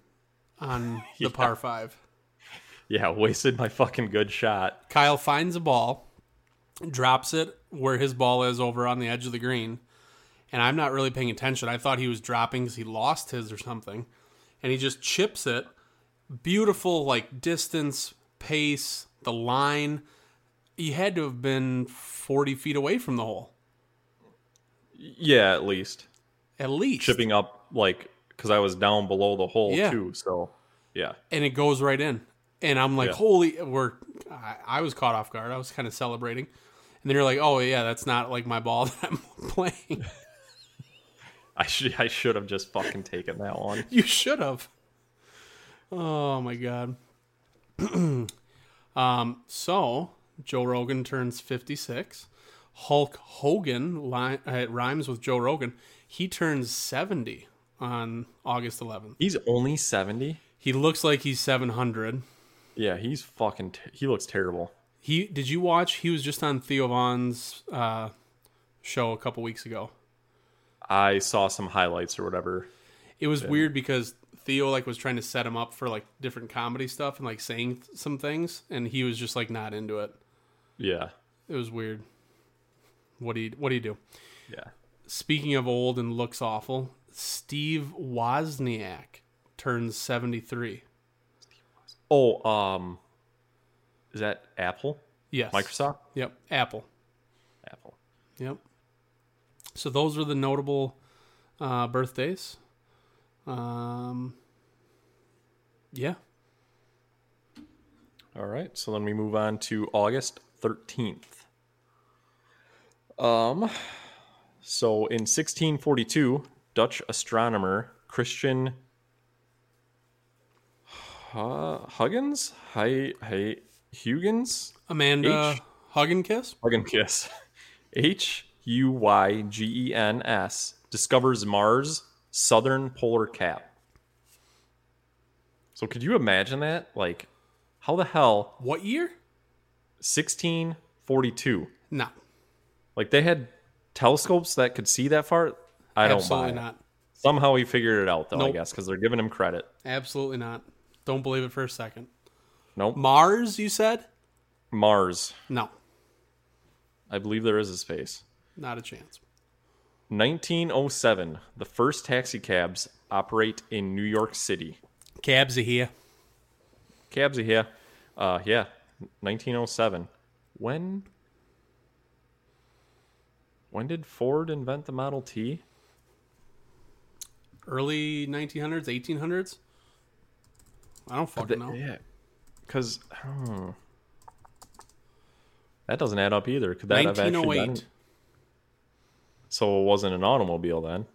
on *laughs* the Yeah. par 5. yeah, wasted my fucking good shot. Kyle finds a ball, drops it where his ball is over on the edge of the green, and I'm not really paying attention. I thought he was dropping because he lost his or something, and he just chips it. Beautiful, like distance, pace, the line. He had to have been 40 feet away from the hole, Yeah, at least. at least. Chipping up, like, because I was down below the hole Yeah. too, so yeah. and it goes right in. And I'm like, Yeah. holy, we're. I, I was caught off guard. I was kind of celebrating, and then you're like, oh yeah, that's not like my ball *laughs* that I'm playing. *laughs* I should I should have just fucking taken that one. You should have. Oh my god. *clears throat* um. So Joe Rogan turns fifty six. Hulk Hogan li- it rhymes with Joe Rogan. He turns seventy on August eleventh. He's only 70. He looks like he's seven hundred. Yeah, he's fucking t- he looks terrible. He did you watch? He was just on Theo Von's uh, show a couple weeks ago. I saw some highlights or whatever. It was weird because Theo like was trying to set him up for like different comedy stuff and like saying th- some things, and he was just like not into it. Yeah. It was weird. What do you What do you do? Yeah. Speaking of old and looks awful, Steve Wozniak turns seventy three. Oh, um is that Apple? Yes. Microsoft? Yep. Apple. Apple. Yep. So those are the notable uh, birthdays. Um. Yeah. All right. So then we move on to August 13th. Um so in 1642, Dutch astronomer Christian Hu- Huygens? Hi, hi, Huygens? Amanda H. Hugginkiss. Huygens. H U Y G E N S discovers Mars' southern polar cap. So could you imagine that? Like, how the hell What year? 1642? No. Like they had telescopes that could see that far. I don't Absolutely buy it. not. Somehow he figured it out though. I guess because they're giving him credit. Absolutely not. Don't believe it for a second. Nope. Mars, you said? Mars. No. I believe there is a space. Not a chance. 1907. The first taxi cabs operate in New York City. Cabs are here. Cabs are here. Uh, yeah, 1907. When? When did Ford invent the Model T? Early 1900s, 1800s? I don't fucking know. Yeah, because that doesn't add up either. Could that have actually been? 1908. So it wasn't an automobile then,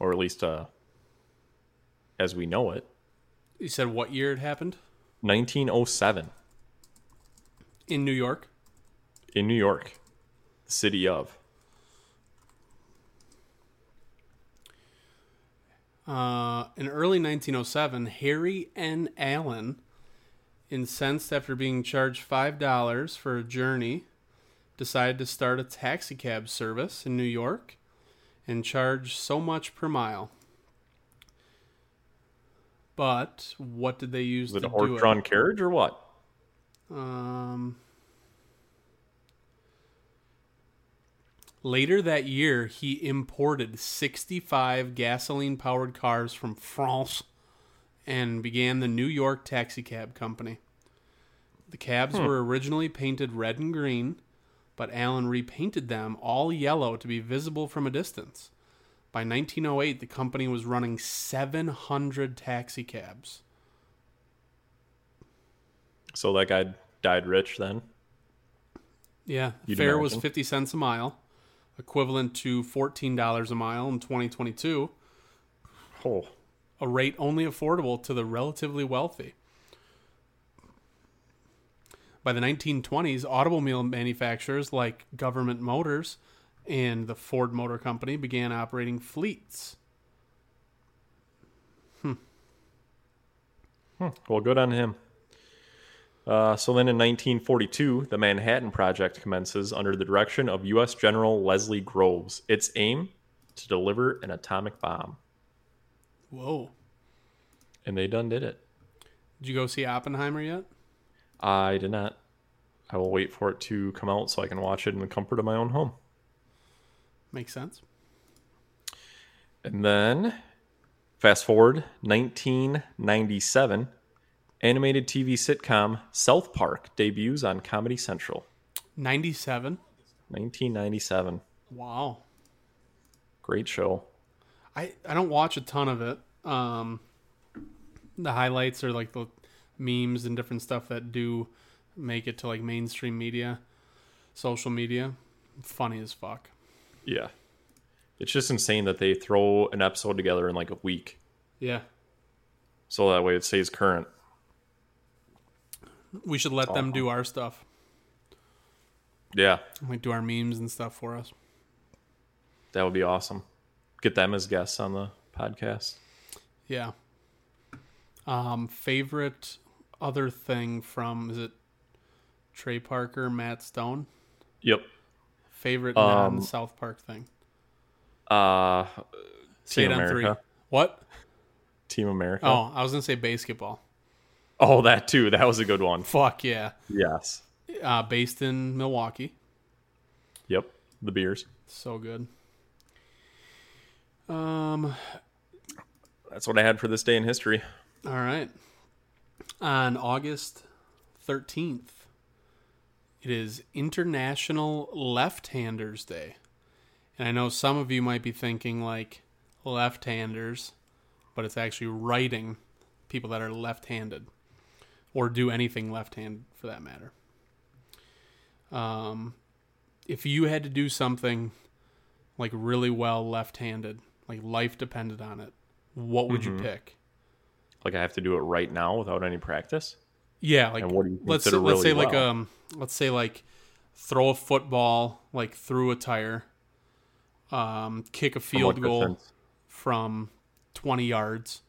or at least uh, as we know it. You said what year it happened? 1907 In New York? in New York, the city of. Uh, in early 1907, Harry N. Allen, incensed after being charged $5 for a journey, decided to start a taxicab service in New York and charge so much per mile. But what did they use Is it a horse-drawn carriage or what? Um, later that year, he imported 65 gasoline powered cars from France and began the New York Taxi Cab Company. The cabs hmm. were originally painted red and green, but Allen repainted them all yellow to be visible from a distance. By 1908, the company was running 700 taxi cabs. So that guy died rich then. Yeah, You'd fare was 50 cents a mile, equivalent to $14 a mile in 2022, Oh, a rate only affordable to the relatively wealthy. By the 1920s, automobile manufacturers like Government Motors and the Ford Motor Company began operating fleets. Hmm. Well, good on him. Uh, so then in 1942, the Manhattan Project commences under the direction of U.S. General Leslie Groves. Its aim to deliver an atomic bomb. Whoa. And they done did it. Did you go see Oppenheimer yet? I did not. I will wait for it to come out so I can watch it in the comfort of my own home. Makes sense. And then, fast forward 1997, animated TV sitcom South Park debuts on Comedy Central. 97. 1997. Wow. Great show. I, I don't watch a ton of it. Um, the highlights are like the memes and different stuff that do make it to like mainstream media, social media. Funny as fuck. Yeah. It's just insane that they throw an episode together in like a week, Yeah. so that way it stays current. We should let them do our stuff. Yeah, Like do our memes and stuff for us. that would be awesome. Get them as guests on the podcast. Yeah. Um, favorite other thing from is it Trey Parker, Matt Stone? Yep. Favorite Um, non South Park thing. Uh, Say Team it on three. America. What? Team America. Oh, I was gonna say BASEketball. Oh, that too. That was a good one. Fuck yeah. Yes. Uh, based in Milwaukee. Yep. The beers. So good. Um. That's what I had for this day in history. All right. On August 13th, it is International Left Handers Day. And I know some of you might be thinking like left handers, but it's actually writing people that are left handed or do anything left handed for that matter. Um, if you had to do something like really well left handed, like life depended on it, what would you pick? Like I have to do it right now without any practice. Yeah, like And what do you let's let's say really like um let's say like throw a football like through a tire, um, kick a field what goal distance? from twenty yards.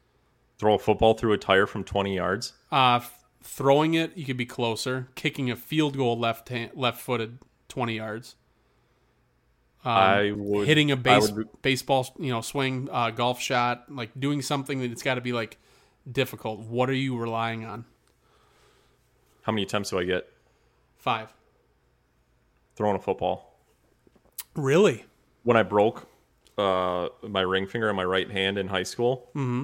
Throw a football through a tire from 20 yards. Uh, f- throwing it, you could be closer. Kicking a field goal left hand, left footed, twenty yards. Um, I would hitting a base would- baseball, you know, swing, uh, golf shot, like doing something that it's got to be like difficult. What are you relying on? How many attempts do I get Five. throwing a football? Really? When I broke uh, my ring finger in my right hand in high school, mm-hmm.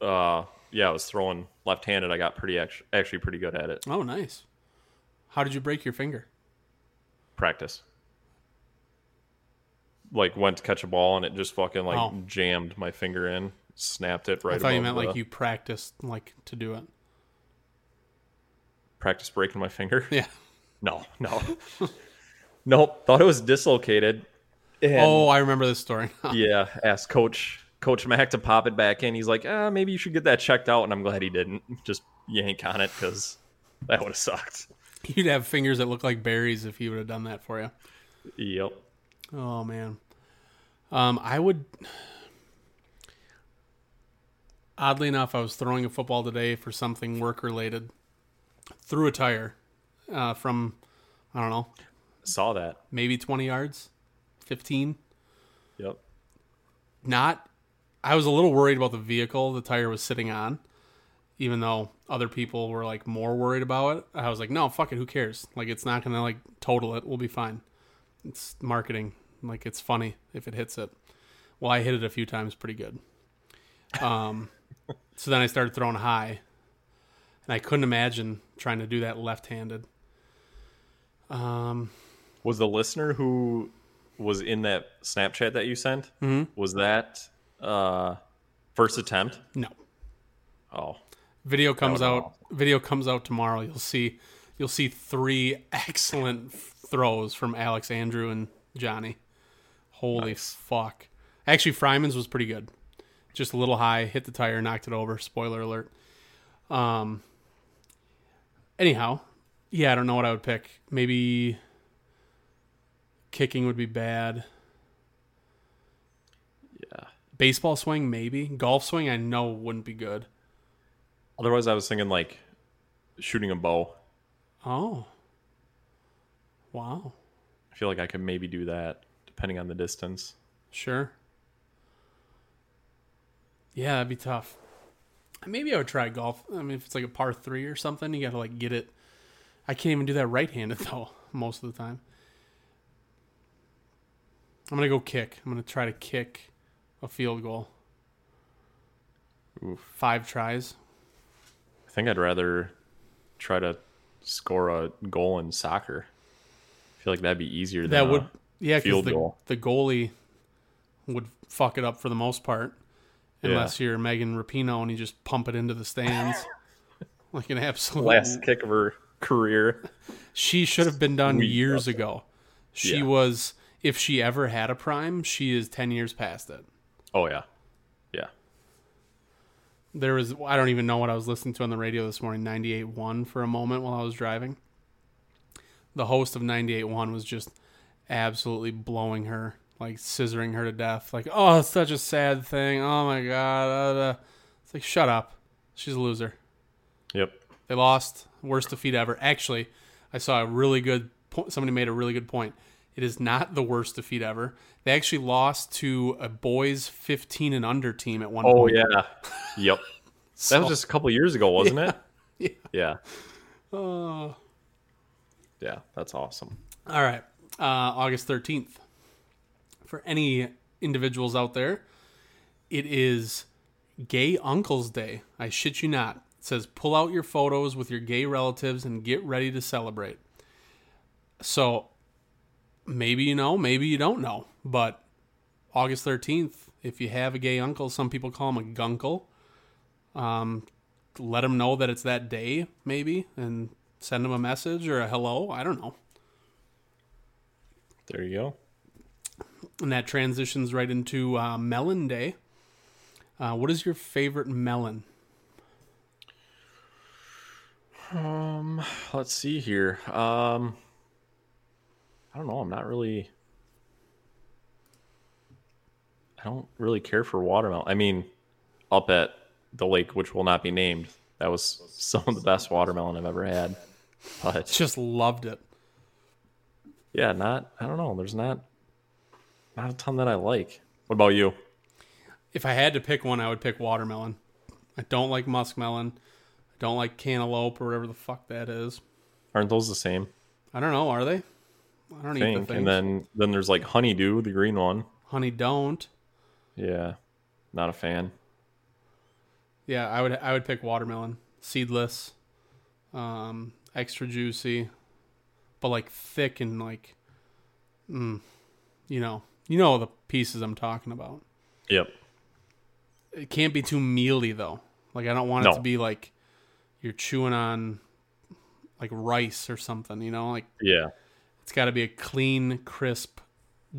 uh, yeah, I was throwing left-handed. I got pretty act- actually pretty good at it. Oh, nice. How did you break your finger? Practice. Like went to catch a ball and it just fucking like Oh. jammed my finger in, snapped it right. I thought you meant like you practiced like to do it. practice breaking my finger. Yeah. *laughs* No, no, *laughs* nope. Thought it was dislocated. And Oh, I remember this story. *laughs* yeah, asked Coach Coach Mac to pop it back in. He's like, ah, maybe you should get that checked out. And I'm glad he didn't. Just yank on it because that would have sucked. You'd have fingers that look like berries if he would have done that for you. Yep. Oh man. Um, I would. Oddly enough, I was throwing a football today for something work related. Threw a tire uh, from, I don't know, Saw that. maybe 20 yards, 15. Yep. Not, I was a little worried about the vehicle the tire was sitting on, even though other people were like more worried about it. I was like, no, fuck it, who cares? Like, it's not gonna like total it. We'll be fine. It's marketing. Like, it's funny if it hits it. Well, I hit it a few times pretty good. Um, so then I started throwing high, and I couldn't imagine trying to do that left-handed. Um, Was the listener who was in that Snapchat that you sent? Mm-hmm. Was that uh, first attempt? no. Oh, Video comes out. Video comes out tomorrow. You'll see. You'll see three *laughs* excellent throws from Alex, Andrew, and Johnny. Holy fuck! Actually, Fryman's was pretty good. Just a little high, hit the tire, knocked it over. Spoiler alert. Um. Anyhow, yeah, I don't know what I would pick. Maybe kicking would be bad. yeah. Baseball swing, maybe. Golf swing, I know wouldn't be good. Otherwise, I was thinking like shooting a bow. Oh. Wow. I feel like I could maybe do that depending on the distance. Sure. Yeah, that'd be tough. Maybe I would try golf. I mean, if it's like a par three or something, you got to like get it. I can't even do that right-handed *laughs* though. Most of the time. I'm gonna go kick. I'm gonna try to kick a field goal. Oof. Five tries. I think I'd rather try to score a goal in soccer. I feel like that'd be easier than That would yeah, because field the goal. the goalie would fuck it up for the most part, unless you're Megan Rapinoe and you just pump it into the stands *laughs* like an absolute. last kick of her career. *laughs* She should have been done Sweet years stuff. ago. She Yeah. was if she ever had a prime, she is 10 years past it. Oh yeah, yeah. There was I don't even know what I was listening to on the radio this morning, 98.1 for a moment while I was driving. The host of 98.1 was just absolutely blowing her, like scissoring her to death. Like, oh, it's such a sad thing. Oh my god. uh, uh." It's like, shut up. She's a loser. Yep. They lost worst defeat ever. Actually, I saw a really good point. Somebody made a really good point. It is not the worst defeat ever. They actually lost to a boys 15 and under team at one Oh point. yeah. Yep. *laughs* That was just a couple years ago, wasn't it? *laughs* Yeah. Yeah. Oh. Yeah. That's awesome. All right. Uh, August 13th. For any individuals out there, it is Gay Uncle's Day. I shit you not. It says pull out your photos with your gay relatives and get ready to celebrate. So maybe you know, maybe you don't know, but August 13th, if you have a gay uncle, some people call him a gunkle. Um, let him know that it's that day, maybe, and send him a message or a hello. I don't know. There you go. And that transitions right into uh, Melon Day. Uh, what is your favorite melon? Um, let's see here. Um, I don't know. I'm not really. I don't really care for watermelon. I mean, up at the lake, which will not be named, that was some of the best watermelon I've ever had. But Just loved it. yeah, not. I don't know. There's not not a ton that I like. What about you? If I had to pick one, I would pick watermelon. I don't like muskmelon. I don't like cantaloupe or whatever the fuck that is. Aren't those the same I don't know. Are they? I don't eat the. And then then there's like honeydew, the green one. honey don't. Yeah, not a fan. Yeah, I would. I would pick watermelon, seedless, um, extra juicy, but like thick and like, mm, you know, you know the pieces I'm talking about. Yep. It can't be too mealy though. Like I don't want it No. to be like you're chewing on like rice or something. You know, like Yeah. it's got to be a clean, crisp,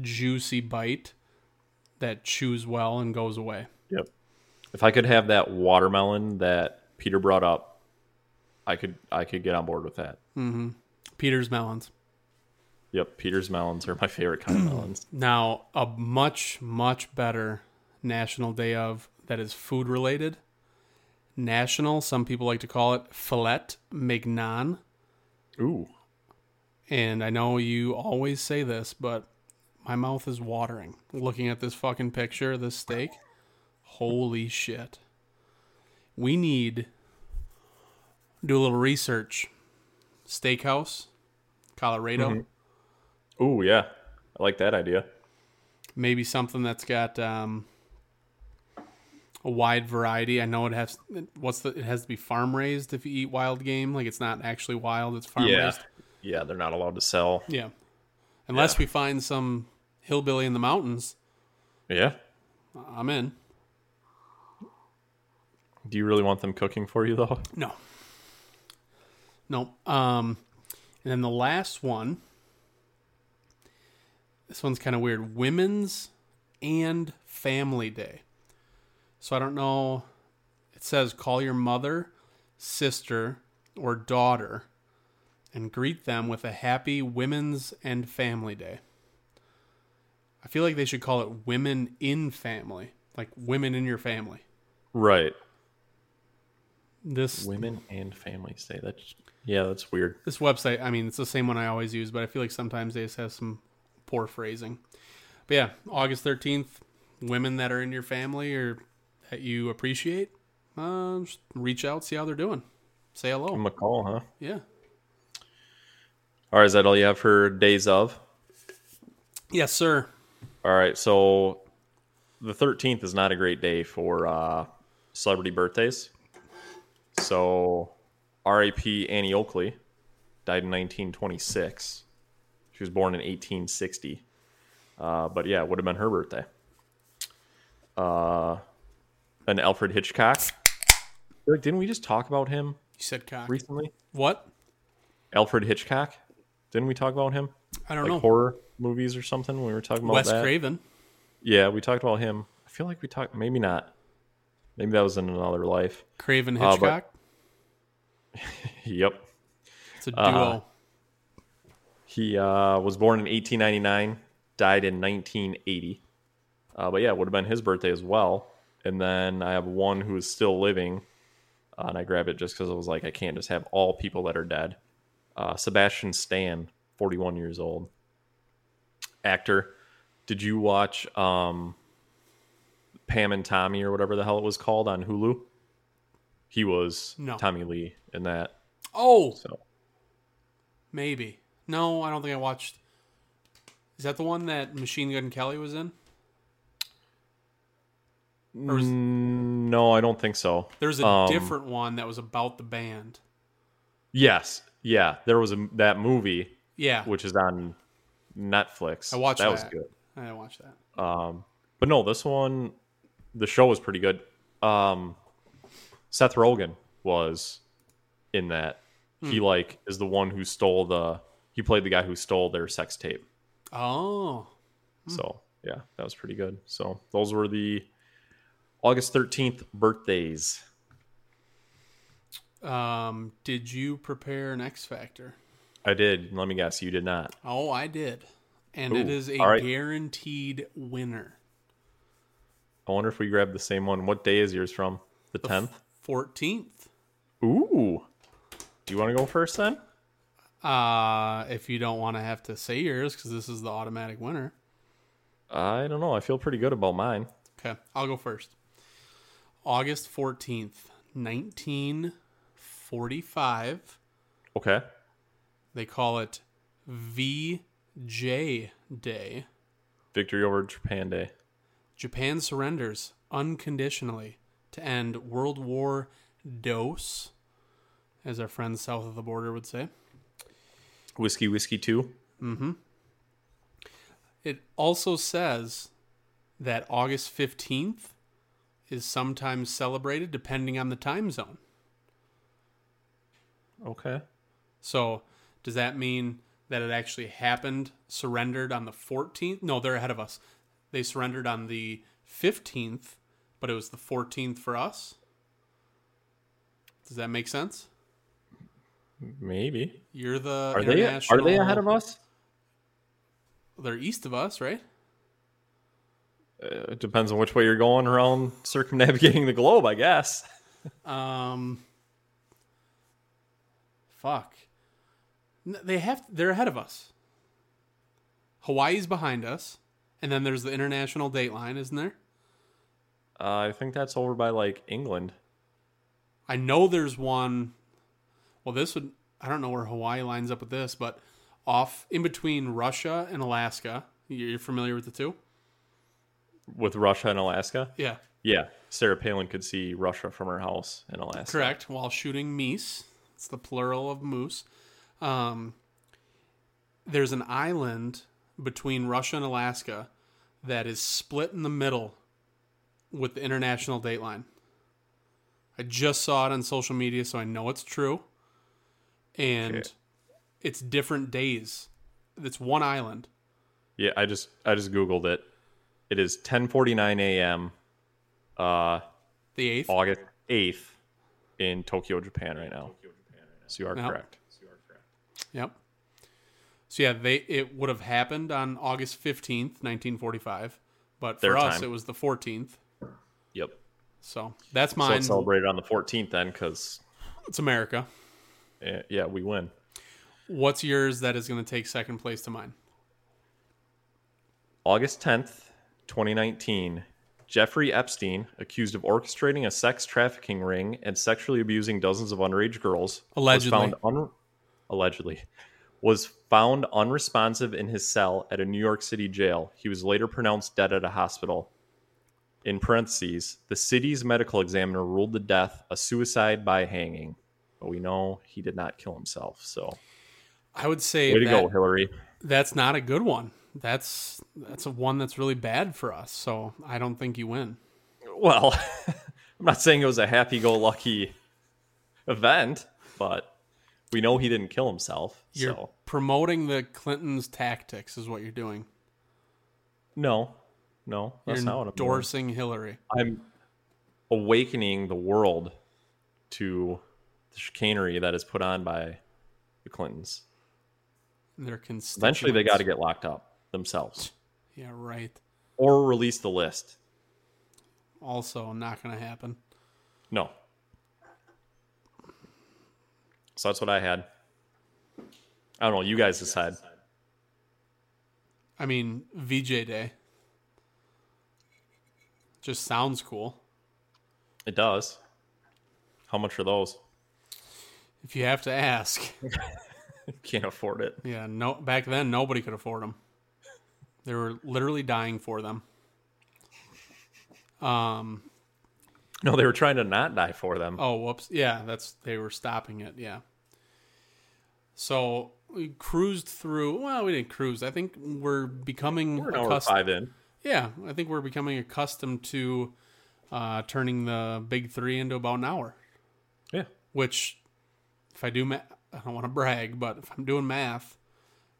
juicy bite that chews well and goes away. Yep. If I could have that watermelon that Peter brought up, I could I could get on board with that. Mm-hmm. Peter's melons. Yep, Peter's melons are my favorite kind of *clears throat* melons. Now, a much, much better national day of that is food related. National, some people like to call it filet mignon. Ooh. And I know you always say this, but my mouth is watering looking at this fucking picture this steak. Holy shit. We need do a little research. Steakhouse, Colorado. Mm-hmm. Ooh, yeah. I like that idea. maybe something that's got um, a wide variety. I know it has what's the it has to be farm raised if you eat wild game. Like it's not actually wild; it's farm Yeah. raised. Yeah, they're not allowed to sell. Yeah, unless Yeah. we find some hillbilly in the mountains, Yeah. I'm in. Do you really want them cooking for you though? No, no. Um, and then the last one. This one's kind of weird. Women's and Family Day. So I don't know. It says call your mother, sister, or daughter and greet them with a happy Women's and Family Day. I feel like they should call it Women in Family, like women in your family. Right. This Women and families day. That's yeah, that's weird. this website, I mean, it's the same one I always use, but I feel like sometimes they just have some poor phrasing. But yeah, August 13th, women that are in your family or that you appreciate, uh, reach out, see how they're doing. Say hello. Give 'em a call, huh? Yeah. All right, is that all you have for days of? Yes, sir. All right, so the 13th is not a great day for uh, celebrity birthdays. So, R.A.P. Annie Oakley died in 1926. She was born in 1860. Uh, but yeah, it would have been her birthday. Uh, and Alfred Hitchcock. Like, didn't we just talk about him You said cock. recently? What? Alfred Hitchcock. Didn't we talk about him? I don't Like know. horror movies or something when we were talking about Wes that. Craven. Yeah, we talked about him. I feel like we talked. Maybe not. Maybe that was in another life. Craven Uh, Hitchcock. but- *laughs* Yep. it's a duo. He uh, was born in 1899, died in 1980. Uh, but yeah, it would have been his birthday as well. And then I have one who is still living, uh, and I grabbed it just because I was like, I can't just have all people that are dead. Uh, Sebastian Stan, 41 years old, actor. Did you watch um, Pam and Tommy or whatever the hell it was called on Hulu? He was No. Tommy Lee in that. oh, So maybe. No, I don't think I watched. Is that the one that Machine Gun Kelly was in? Or was, Mm, no, I don't think so. there's a Um, different one that was about the band. Yes, yeah, there was a that movie Yeah, which is on Netflix. I watched that. that. was good. I didn't watch that. Um, but no, this one, the show was pretty good. Um, Seth Rogen was in that. He Hmm. like is the one who stole the. He played the guy who stole their sex tape. Oh, So yeah, that was pretty good. So those were the August thirteenth birthdays. um, did you prepare an X Factor? I did. Let me guess, you did not. Oh, I did, and it Ooh, is a right. guaranteed winner. I wonder if we grabbed the same one. What day is yours from? The tenth. Fourteenth. Ooh. Do you want to go first then? Uh, if you don't want to have to say yours, because this is the automatic winner. I don't know. I feel pretty good about mine. Okay, I'll go first. August fourteenth, nineteen forty-five. Okay. They call it VJ Day. Victory over Japan Day. Japan surrenders unconditionally to end World War DOS, as our friends south of the border would say. Whiskey Whiskey 2. Mm-hmm. It also says that August 15th is sometimes celebrated depending on the time zone. Okay. So, does that mean that it actually happened, surrendered on the 14th? No, they're ahead of us. They surrendered on the 15th, but it was the 14th for us? Does that make sense? Maybe. You're the Are they are they ahead of us? They're east of us, right? Uh, it depends on which way you're going around circumnavigating the globe, I guess. Um, fuck. They have. They're ahead of us. Hawaii's behind us, and then there's the international date line, isn't there? Uh, I think that's over by like England. I know there's one. Well, this would. I don't know where Hawaii lines up with this, but off in between Russia and Alaska. You're familiar with the two? With Russia and Alaska? Yeah, Yeah. Sarah Palin could see Russia from her house in Alaska. correct. While shooting meese, it's the plural of moose. Um, there's an island between Russia and Alaska that is split in the middle with the international date line. I just saw it on social media, so I know it's true. And it's different days. It's one island. Yeah, I just I just googled it. It is 10:49 a.m. uh The eighth. August 8th in Tokyo, Japan right now. So you are Yep. correct. Yep. So yeah, they it would have happened on August fifteenth, nineteen forty-five, but for Their us time. it was the fourteenth. Yep. So that's So mine. it's celebrated on the 14th then cuz it's America. Eh, yeah, we win. What's yours that is going to take second place to mine? August 10th, 2019, Jeffrey Epstein, accused of orchestrating a sex trafficking ring and sexually abusing dozens of underage girls, Allegedly. was found un- allegedly was found unresponsive in his cell at a New York City jail. He was later pronounced dead at a hospital. In parentheses, the city's medical examiner ruled the death a suicide by hanging, but we know he did not kill himself. So, I would say way to go, Hillary. that's not a good one. That's that's a one that's really bad for us. So I don't think you win. Well, *laughs* I'm not saying it was a happy-go-lucky event, but We know he didn't kill himself. You're so promoting the Clintons' tactics, is what you're doing. no, no, that's you're not what I'm doing. endorsing Hillary. I'm awakening the world to the chicanery that is put on by the Clintons. Their. Eventually, they got to get locked up themselves Yeah, right. or release the list. Also, not going to happen. No. So that's what I had. I don't know. You guys decide. I mean, VJ Day. Just sounds cool. It does. How much are those? If you have to ask. *laughs* Can't afford it. Yeah, no. Back then, nobody could afford them. They were literally dying for them. Um. No, they were trying to not die for them. Oh, whoops. Yeah, that's they were stopping it. Yeah. So we cruised through. Well, we didn't cruise. I think we're becoming We're an hour accustomed. five in. Yeah, I think we're becoming accustomed to uh, turning the big three into about an hour. Yeah. Which, if I do, ma- I don't want to brag, but if I'm doing math,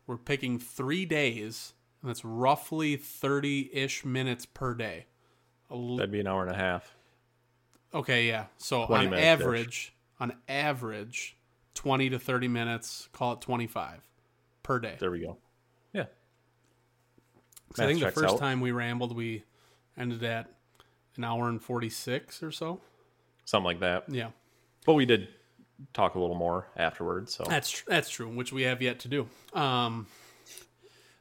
we're picking three days, and that's roughly thirty-ish minutes per day. L- That'd be an hour and a half. Okay, yeah. So on average, on average, twenty to thirty minutes. Call it twenty-five per day. There we go. Yeah. I think the first out. time we rambled, we ended at an hour and forty-six or so. Something like that. Yeah, But we did talk a little more afterwards. So that's tr- that's true, which we have yet to do. Um,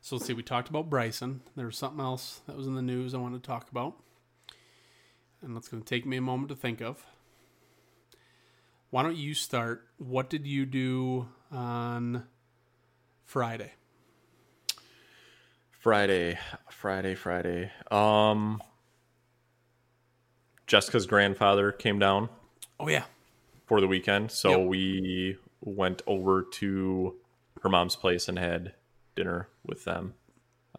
so let's see. We talked about Bryson. There was something else that was in the news I wanted to talk about, and that's going to take me a moment to think of. Why don't you start? What did you do on Friday? Friday, Friday, Friday. Um, Jessica's grandfather came down Oh yeah, for the weekend, so Yep. we went over to her mom's place and had dinner with them,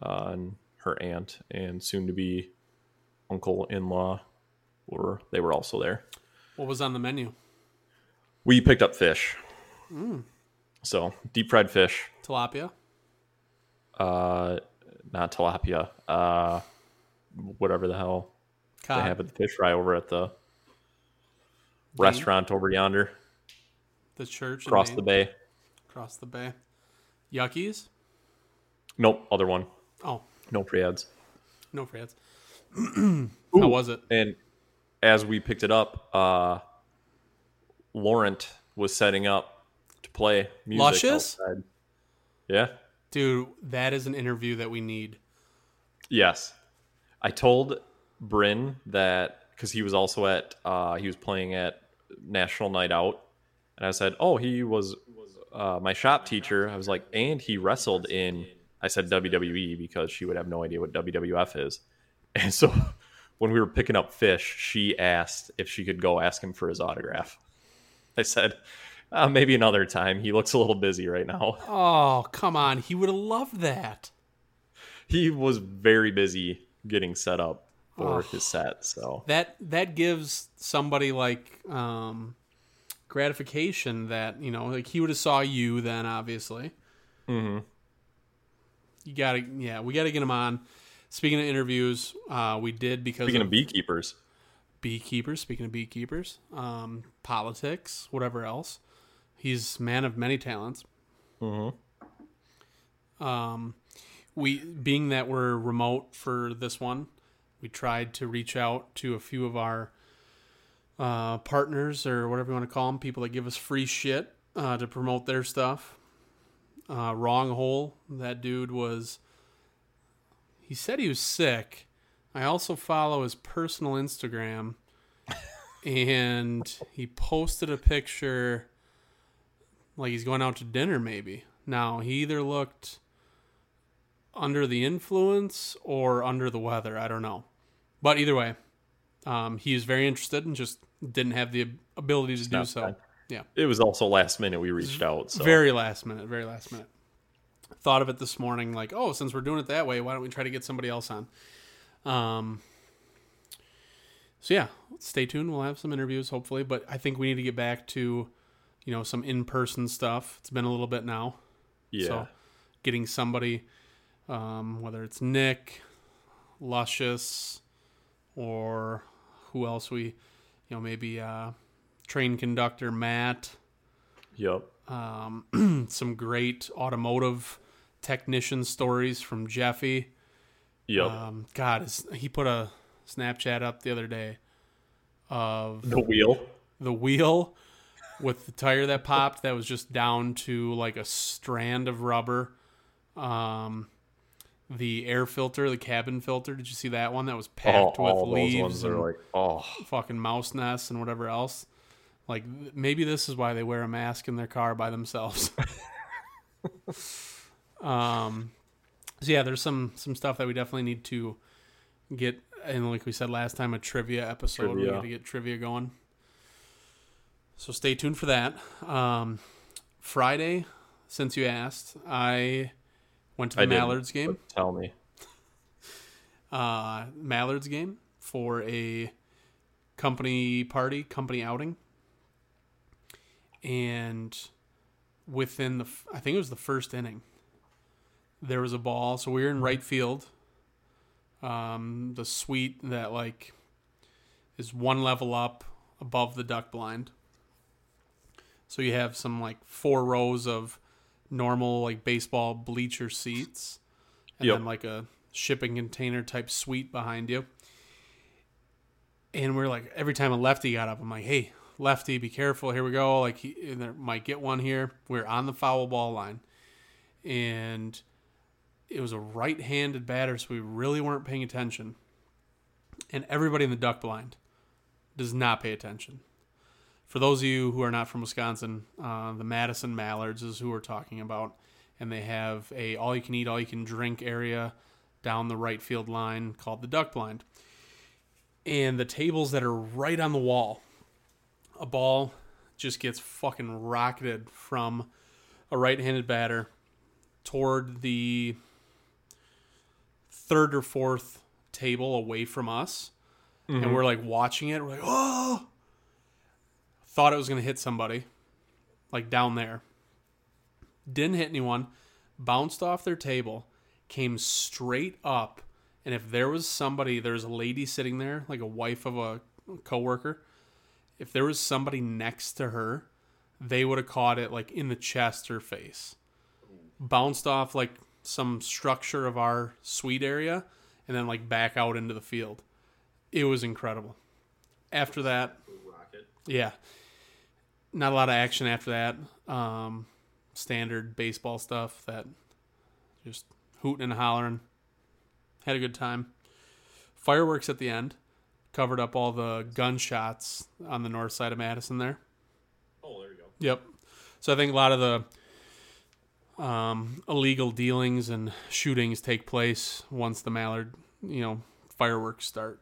uh, and her aunt and soon to be uncle in law were they were also there. what was on the menu? We picked up fish, Mm. so deep fried fish, Tilapia. uh, not tilapia, uh, whatever the hell Cod. they have at the fish fry over at the restaurant over yonder the church across the bay. Across the bay. Yuckies. Nope, other one. Oh, No pre ads. no freds. *clears throat* How was it? And as we picked it up, uh, Laurent was setting up to play music. Luscious? outside. Yeah. Dude, that is an interview that we need. Yes. I told Bryn that because he was also at uh, he was playing at National Night Out, and I said, "Oh, he was uh, my shop teacher." I was like, "And he wrestled in." I said WWE because she would have no idea what WWF is, *laughs* and so when we were picking up fish, she asked if she could go ask him for his autograph. I said, uh, "Maybe another time. He looks a little busy right now." *laughs* Oh, come on. He would have loved that. He was very busy getting set up for Oh. his set, so. That that gives somebody like um gratification that, you know, like he would have saw you then obviously. Mm-hmm. You got to yeah, we got to get him on. Speaking of interviews, uh we did because Speaking of of beekeepers, beekeepers, speaking of beekeepers, um politics, whatever else. He's man of many talents. Mhm. Um, we being that we're remote for this one, we tried to reach out to a few of our uh, partners or whatever you want to call them, people that give us free shit uh, to promote their stuff. Uh, wrong hole. That dude was. He said he was sick. I also follow his personal Instagram, and he posted a picture like he's going out to dinner maybe. Now, he either looked under the influence or under the weather, I don't know. But either way, um, he was very interested and just didn't have the ability to do so. fine. Yeah. it was also last minute we reached out. So Very last minute, very last minute. Thought of it this morning, like, oh, since we're doing it that way, why don't we try to get somebody else on? Um, so yeah, stay tuned. We'll have some interviews hopefully, but I think we need to get back to you know, some in person stuff. It's been a little bit now. Yeah. So getting somebody, um, whether it's Nick, Luscious, or who else we, you know, maybe uh, train conductor Matt. Yep. Um, *clears throat* some great automotive technician stories from Jeffy. Yep. Um, God, he put a Snapchat up the other day of the wheel. the wheel with the tire that popped that was just down to like a strand of rubber. Um, the air filter, the cabin filter. Did you see that one that was Oh, packed with all those leaves and like, oh, fucking mouse nests and whatever else? Like maybe this is why they wear a mask in their car by themselves. *laughs* um, so yeah, there's some some stuff that we definitely need to get, and like we said last time, a trivia episode. We Trivia. got to get trivia going. So stay tuned for that. Um, Friday, since you asked, I went to the I Mallards game Tell me. *laughs* uh, Mallard's game for a company party, company outing. And within the, I think it was the first inning, there was a ball. So we were in right field. Um, the suite that like is one level up above the duck blind. So you have some like four rows of normal like baseball bleacher seats, and Yep. then like a shipping container type suite behind you. And we're like, every time a lefty got up, I'm like, hey, lefty, be careful. Here we go. Like, he, there might get one here. We're on the foul ball line. And it was a right handed batter, so we really weren't paying attention. And everybody in the duck blind does not pay attention. For those of you who are not from Wisconsin, uh, the Madison Mallards is who we're talking about, and they have a all you can eat, all you can drink area down the right field line called the duck blind. And the tables that are right on the wall, a ball just gets fucking rocketed from a right-handed batter toward the third or fourth table away from us. And we're like watching it. We're like, oh, thought it was going to hit somebody, like down there. Didn't hit anyone. Bounced off their table, came straight up. And if there was somebody, there's a lady sitting there, like a wife of a coworker. If there was somebody next to her, they would have caught it like in the chest or face. Bounced off like some structure of our suite area and then like back out into the field. It was incredible. After that, yeah. Not a lot of action after that. Um, standard baseball stuff that just hooting and hollering. Had a good time. Fireworks at the end covered up all the gunshots on the north side of Madison there. Oh, there you go. Yep. So I think a lot of the um, illegal dealings and shootings take place once the Mallard, you know, fireworks start.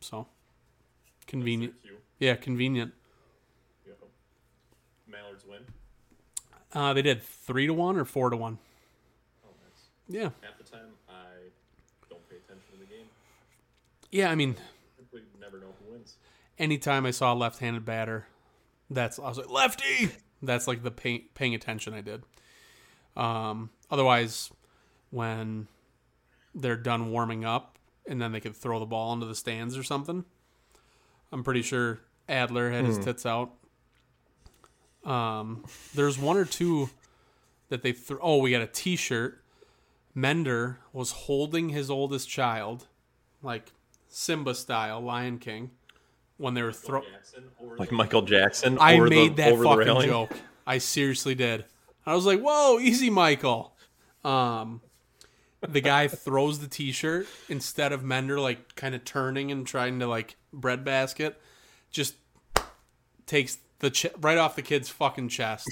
So convenient. Yeah, convenient. Mallards win. Uh, they did three to one or four to one. Oh, nice. Yeah, Half the time, I don't pay attention to the game. yeah. I mean, We never know who wins. anytime I saw a left-handed batter, that's I was like lefty. That's like the pay, paying attention I did. Um, otherwise, when they're done warming up and then they could throw the ball into the stands or something, I'm pretty sure Adler had his tits out. Um, there's one or two that they threw. Oh, we got a T-shirt. Mender was holding his oldest child, like Simba style, Lion King, when they were throwing. Like Michael Jackson. I over made the, that over the fucking joke. I seriously did. I was like, "Whoa, easy, Michael." Um, the guy *laughs* throws the T-shirt instead of Mender like kind of turning and trying to like breadbasket, just takes the ch- right off the kid's fucking chest.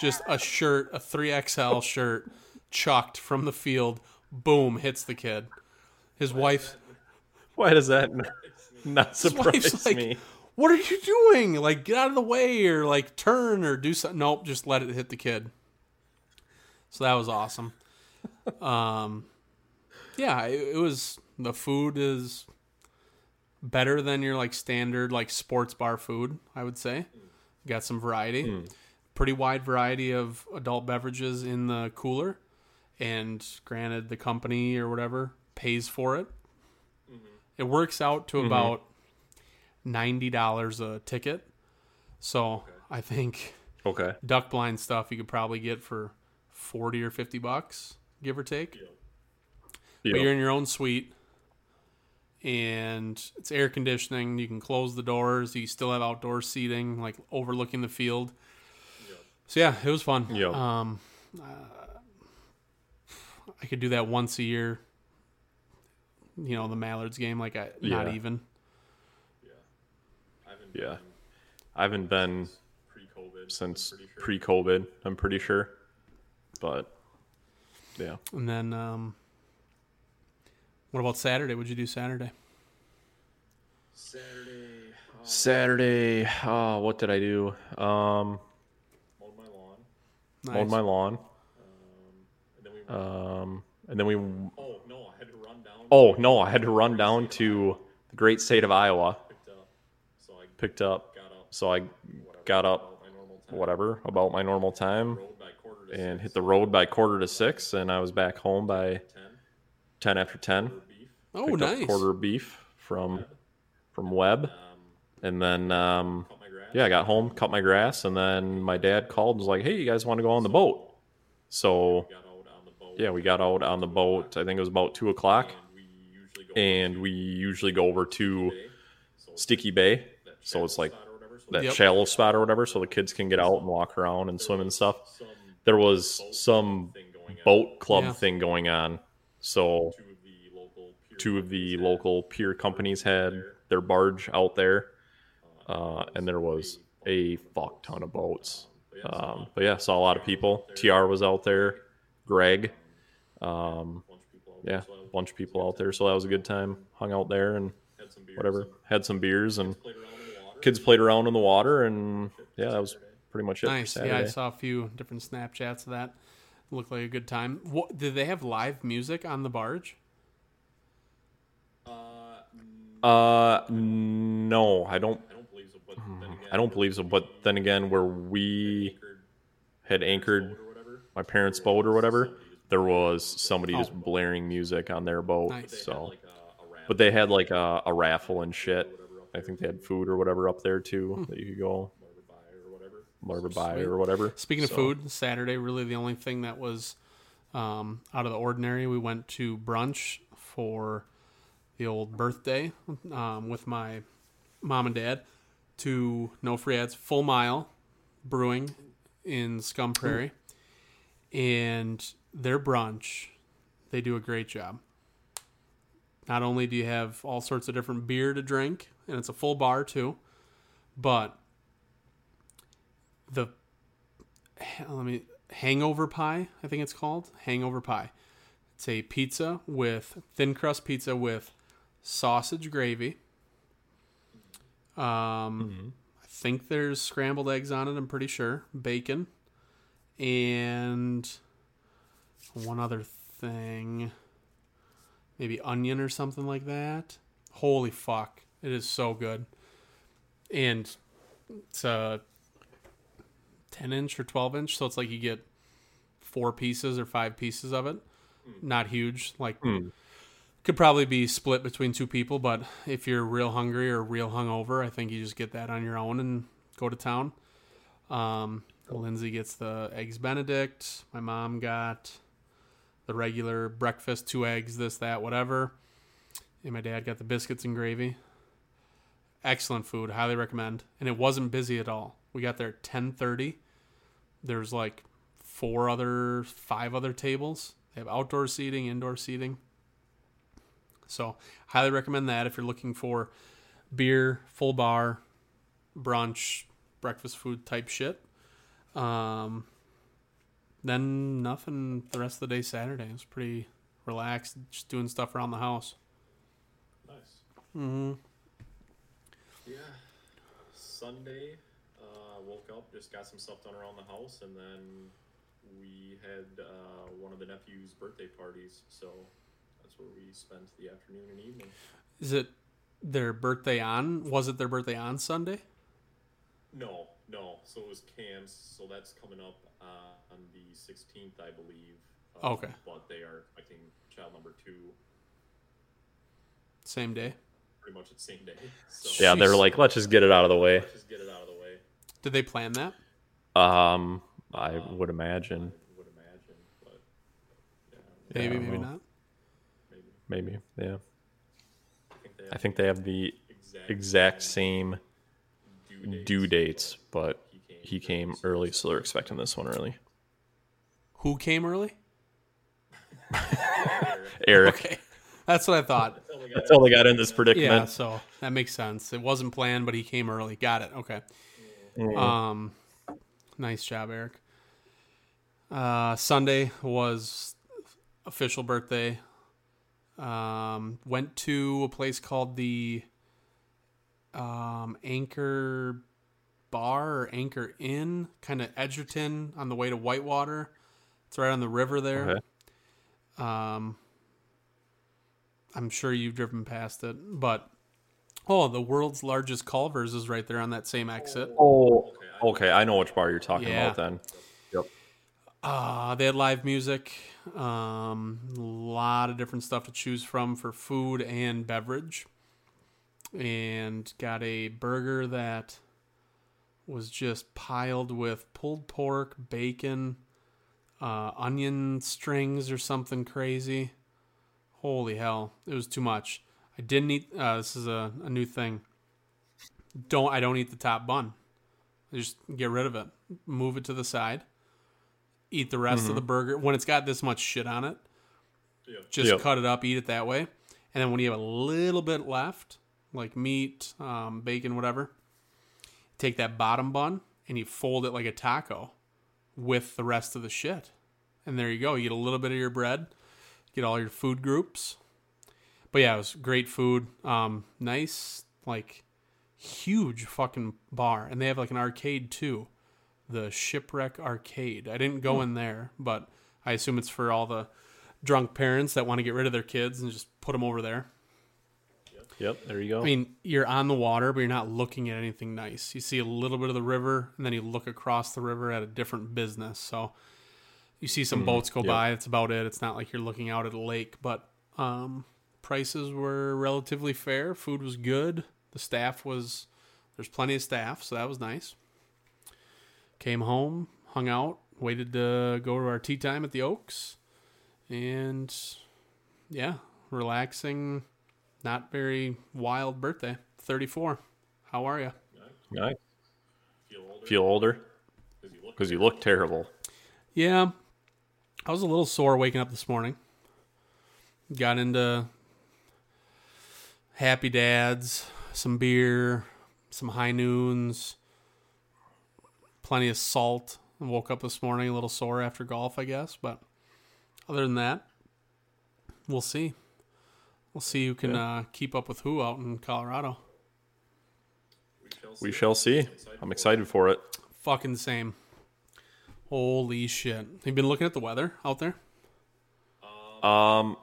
Just a shirt, a three XL shirt, chucked from the field. Boom, hits the kid. His wife. Why does that not surprise like, me? "What are you doing? Like, get out of the way, or like turn, or do something." Nope, just let it hit the kid. So that was awesome. Um, yeah, it, it was. The food is better than your like standard like sports bar food. I would say. Got some variety. Hmm. pretty wide variety of adult beverages in the cooler. And granted, the company or whatever pays for it. Mm-hmm. It works out to mm-hmm. about ninety dollars a ticket. So I think Okay. duck blind stuff you could probably get for forty or fifty bucks, give or take. Yeah. But you're in your own suite, and it's air conditioning. You can close the doors. You still have outdoor seating, like overlooking the field. So yeah, it was fun. Yep. Um, uh, I could do that once a year. You know, the Mallards game, like I not Yeah. even. Yeah. I haven't been pre-COVID since pre-COVID. I'm pretty sure, but yeah. And then, um, what about Saturday? What'd you do Saturday? Saturday. Oh, what did I do? Um, mowed my lawn. Nice. mowed my lawn. Um, and then we. Oh no, I had to run down. Oh no, I had to run down to the great state of Iowa. So I picked up. So I got up, whatever, about my normal time, and hit the road by quarter to six, and I was back home by ten after ten. oh, Picked nice. up quarter beef from from Webb, and then um, yeah, I got home, cut my grass, and then my dad called and was like, "Hey, you guys want to go on the boat?" So yeah, we got out on the boat. I think it was about two o'clock, and we usually go over to Sticky Bay, so it's like that Yep. shallow spot or whatever, so the kids can get out and walk around and swim and stuff. There was some boat club Yeah. thing going on, so two of the local pier companies had their barge out there, uh, and there was a fuck ton of boats. Um, but yeah, saw a lot of people. TR was out there, Greg, um, yeah, a bunch of people out there. So that was a good time. Hung out there and whatever, had some beers and kids played around in the water, and yeah, that was pretty much it. for Nice. Yeah, I saw a few different Snapchats of that. Looked like a good time. What did they have live music on the barge? Uh, no, I don't. I don't believe so. But then again, where we had anchored my parents' boat or whatever, there was somebody just blaring music on their boat. Nice. So, but they had like a, a raffle and shit. I think they had food or whatever up there too that you could go whatever buy or whatever. Speaking of food, Saturday really the only thing that was um, out of the ordinary. We went to brunch for the old birthday um, with my mom and dad to No Free Ads Full Mile Brewing in Scum Prairie, and their brunch they do a great job. Not only do you have all sorts of different beer to drink, and it's a full bar too, but the let me hangover pie i think it's called hangover pie. It's a pizza with thin crust pizza with sausage gravy. Um i think there's scrambled eggs on it i'm pretty sure bacon. And one other thing maybe onion or something like that. Holy fuck it is so good. And it's a 10 inch or 12 inch so it's like you get four pieces or five pieces of it. Not huge like could probably be split between two people but if you're real hungry or real hungover i think you just get that on your own and go to town. Um, lindsay gets the eggs benedict. My mom got the regular breakfast two eggs this that whatever. And my dad got the biscuits and gravy. Excellent food highly recommend. And it wasn't busy at all we got there at 10.30 there's like four other five other tables. They have outdoor seating indoor seating. So highly recommend that if you're looking for beer full bar brunch breakfast food type shit. Um, then nothing the rest of the day saturday. It was pretty relaxed just doing stuff around the house. Nice. Mm-hmm. Yeah. Sunday, uh, woke up, just got some stuff done around the house, and then we had uh, one of the nephew's birthday parties, so that's where we spent the afternoon and evening. is it their birthday on was it their birthday on sunday No, No, so it was Cam's. So that's coming up uh, on the 16th, I believe. Okay. But they are, I think, child number two, Same day. pretty much at the same day. So Yeah, they're like, let's just get it out of the way. just get it out of the way. Did they plan that? Um, I would imagine, Would imagine, but Maybe, I maybe know. not. maybe. Yeah, I think they have think they have the exact, exact same due dates. due dates, but he came early, so they're expecting this one early. Who came early? *laughs* Eric, Okay. That's what I thought. that's how they got in this predicament. Yeah, so that makes sense. It wasn't planned, but he came early. Got it. Okay. Mm. Um, nice job, Eric. Uh, Sunday was official birthday. Um, went to a place called the um, Anchor Bar or Anchor Inn, kind of Edgerton on the way to Whitewater. It's right on the river there. Okay. Um, I'm sure you've driven past it, but oh, the world's largest Culver's is right there on that same exit. Oh, okay. I know which bar you're talking Yeah. about then. Yep. Uh, they had live music, um, a lot of different stuff to choose from for food and beverage, and got a burger that was just piled with pulled pork, bacon, uh, onion strings, or something crazy. Holy hell, it was too much. I didn't eat. Uh, this is a, a new thing. Don't I don't eat the top bun. I just get rid of it. Move it to the side eat the rest of the burger when it's got this much shit on it. Just Yep. cut it up, eat it that way. And then when you have a little bit left, like meat, um, bacon, whatever, take that bottom bun and you fold it like a taco with the rest of the shit. And there you go. You get a little bit of your bread, get all your food groups. But yeah, it was great food. Um, nice, like huge fucking bar. And they have like an arcade too the Shipwreck Arcade. I didn't go in there, but I assume it's for all the drunk parents that want to get rid of their kids and just put them over there. Yep. There you go. I mean, you're on the water, but you're not looking at anything nice. You see a little bit of the river, and then you look across the river at a different business. So you see some boats go yep. by. That's about it. It's not like you're looking out at a lake, but um, prices were relatively fair. Food was good. The staff was there's plenty of staff, so that was nice. Came home, hung out, waited to go to our tea time at the Oaks, and yeah, relaxing. Not very wild birthday. 34. How are you? nice. Feel older Feel older because you because you look terrible. Yeah. I was a little sore waking up this morning. Got into Happy Dads, some beer, some high noons, plenty of salt. I woke up this morning a little sore after golf, I guess. But other than that, we'll see. We'll see who can uh, keep up with who out in Colorado. We shall see. I'm excited for it. Fucking same. Holy shit. Have you been looking at the weather out there? Um,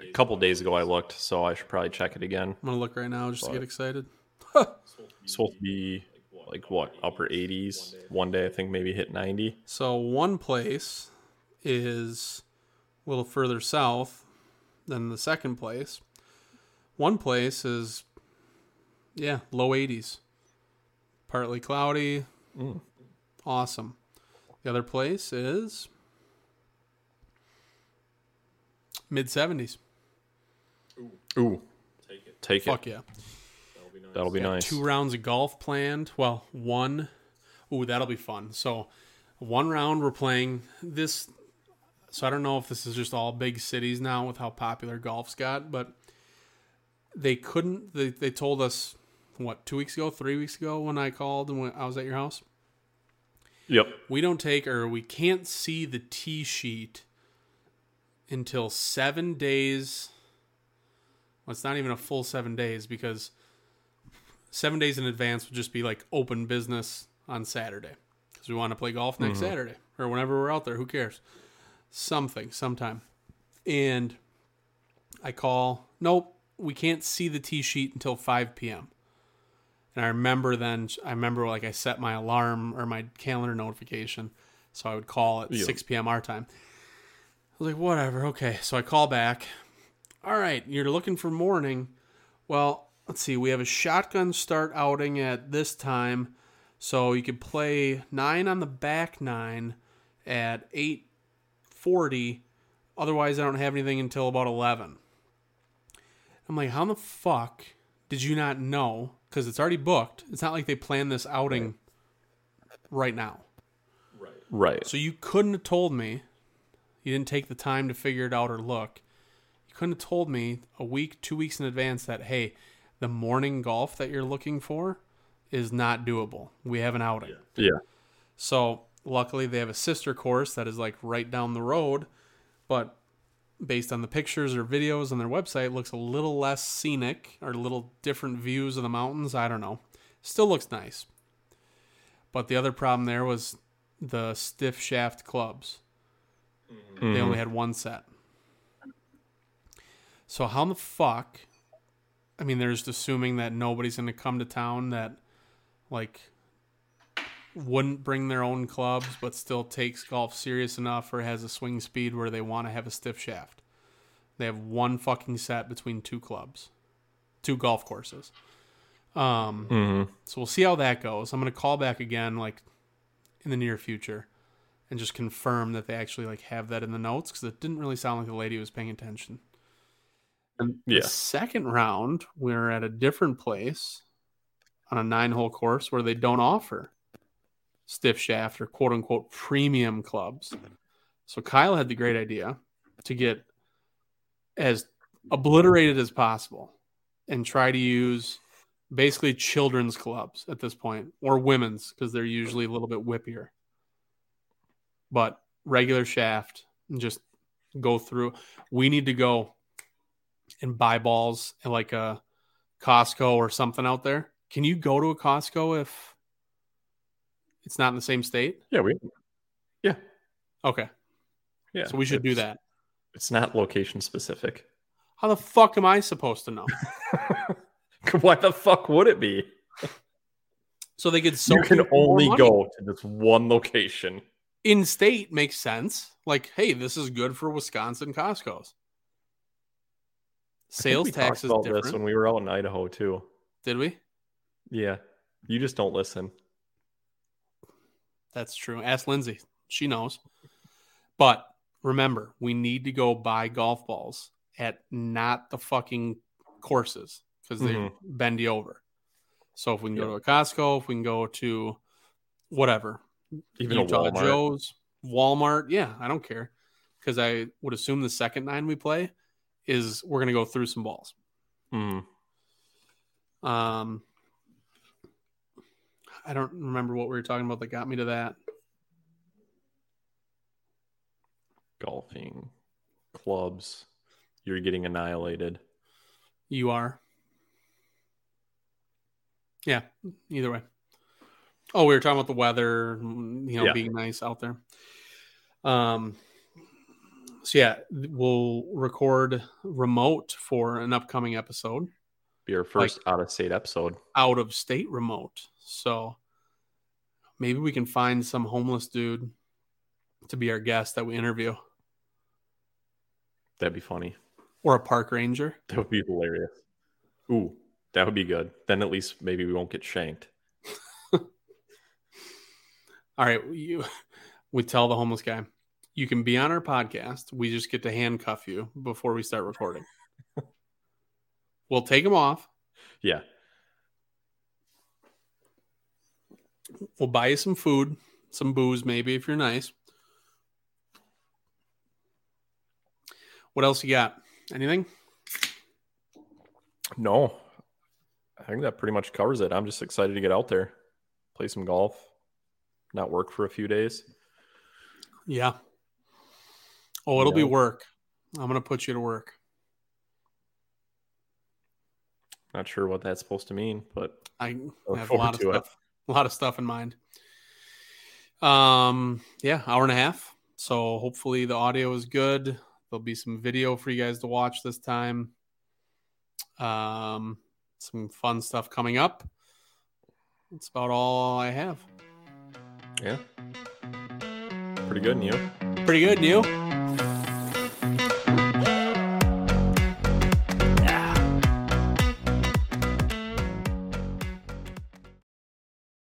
a couple days ago I looked, so I should probably check it again. I'm gonna look right now just to get excited. It's supposed to be like what upper 80s. One day I think maybe hit 90. So one place is a little further south than the second place. One place is yeah, low 80s. Partly cloudy. Hmm. Awesome. The other place is mid 70s. Ooh, take it. take Fuck it. yeah. That'll be nice. That'll be nice. Two rounds of golf planned. Well, one. Ooh, that'll be fun. So, one round we're playing this. So I don't know if this is just all big cities now with how popular golf's got, but they couldn't. They they told us what two weeks ago, three weeks ago when I called and when I was at your house. Yep. We don't take or we can't see the tee sheet until seven days. Well, it's not even a full seven days because seven days in advance would just be like open business on Saturday because we want to play golf next mm-hmm. Saturday or whenever we're out there. Who cares? Something, sometime. And I call, nope, we can't see the tee sheet until 5 p.m. And I remember then, I remember like I set my alarm or my calendar notification. So I would call at Yeah. 6 p.m. our time. I was like, whatever. Okay. So I call back. All right. You're looking for morning. Well, let's see. We have a shotgun start outing at this time. So you could play nine on the back nine at 840. Otherwise, I don't have anything until about 11. I'm like, how the fuck did you not know? Because it's already booked. It's not like they planned this outing right now. Right. Right. So you couldn't have told me. You didn't take the time to figure it out or look. Couldn't have told me a week, two weeks in advance that, hey, the morning golf that you're looking for is not doable. We have an outing. yeah. So luckily they have a sister course that is like right down the road, but based on the pictures or videos on their website, it looks a little less scenic or a little different views of the mountains. I don't know. Still looks nice. But the other problem there was the stiff shaft clubs. They mm-hmm. only had one set. So how the fuck? I mean, they're just assuming that nobody's going to come to town that like wouldn't bring their own clubs but still takes golf serious enough or has a swing speed where they want to have a stiff shaft. They have one fucking set between two clubs, two golf courses. Um, Mm-hmm. so we'll see how that goes. I'm gonna call back again, like in the near future, and just confirm that they actually like have that in the notes because it didn't really sound like the lady was paying attention. And Yeah. the second round, we're at a different place on a nine hole course where they don't offer stiff shaft or quote unquote premium clubs. So Kyle had the great idea to get as obliterated as possible and try to use basically children's clubs at this point or women's because they're usually a little bit whippier. But regular shaft and just go through. We need to go and buy balls at like a Costco or something out there. Can you go to a Costco if it's not in the same state? Yeah. We. Yeah. Okay. Yeah. So we should do that. It's not location specific. How the fuck am I supposed to know? *laughs* Why the fuck would it be? So they could so you can only go to this one location. in state makes sense. Like, hey, this is good for Wisconsin Costco's. Sales tax is different. this when we were out in Idaho too. Did we? Yeah. You just don't listen. That's true. Ask Lindsay. She knows. But remember, we need to go buy golf balls at not the fucking courses because they Mhm. bend you over. So if we can go to a Costco, if we can go to whatever, Even Utah a Walmart. Joe's, Walmart, yeah, I don't care because I would assume the second nine we play is we're gonna go through some balls. Mhm. Um, I don't remember what we were talking about that got me to that. Golfing clubs. You're getting annihilated. You are. Yeah, either way. Oh, we were talking about the weather, mm, you know, Yeah. being nice out there. Um, so yeah, we'll record remote for an upcoming episode, Be our first out of state episode. out of state remote. So maybe we can find some homeless dude to be our guest that we interview, That'd be funny. or a park ranger. *laughs* That would be hilarious. Ooh, that would be good. Then at least maybe we won't get shanked. *laughs* All right, you we tell the homeless guy, you can be on our podcast. We just get to handcuff you before we start recording. *laughs* we'll take him off. Yeah. We'll buy you some food, some booze, maybe if you're nice. What else you got? Anything? No. I think that pretty much covers it. I'm just excited to get out there, play some golf, not work for a few days. Yeah. Oh, it'll be work. I'm gonna put you to work. Not sure what that's supposed to mean, but I have a lot of to it. stuff, a lot of stuff in mind. Um, yeah, hour and a half. So hopefully the audio is good. There'll be some video for you guys to watch this time. Um, some fun stuff coming up. That's about all I have. Yeah. Pretty good, you? Pretty good, you?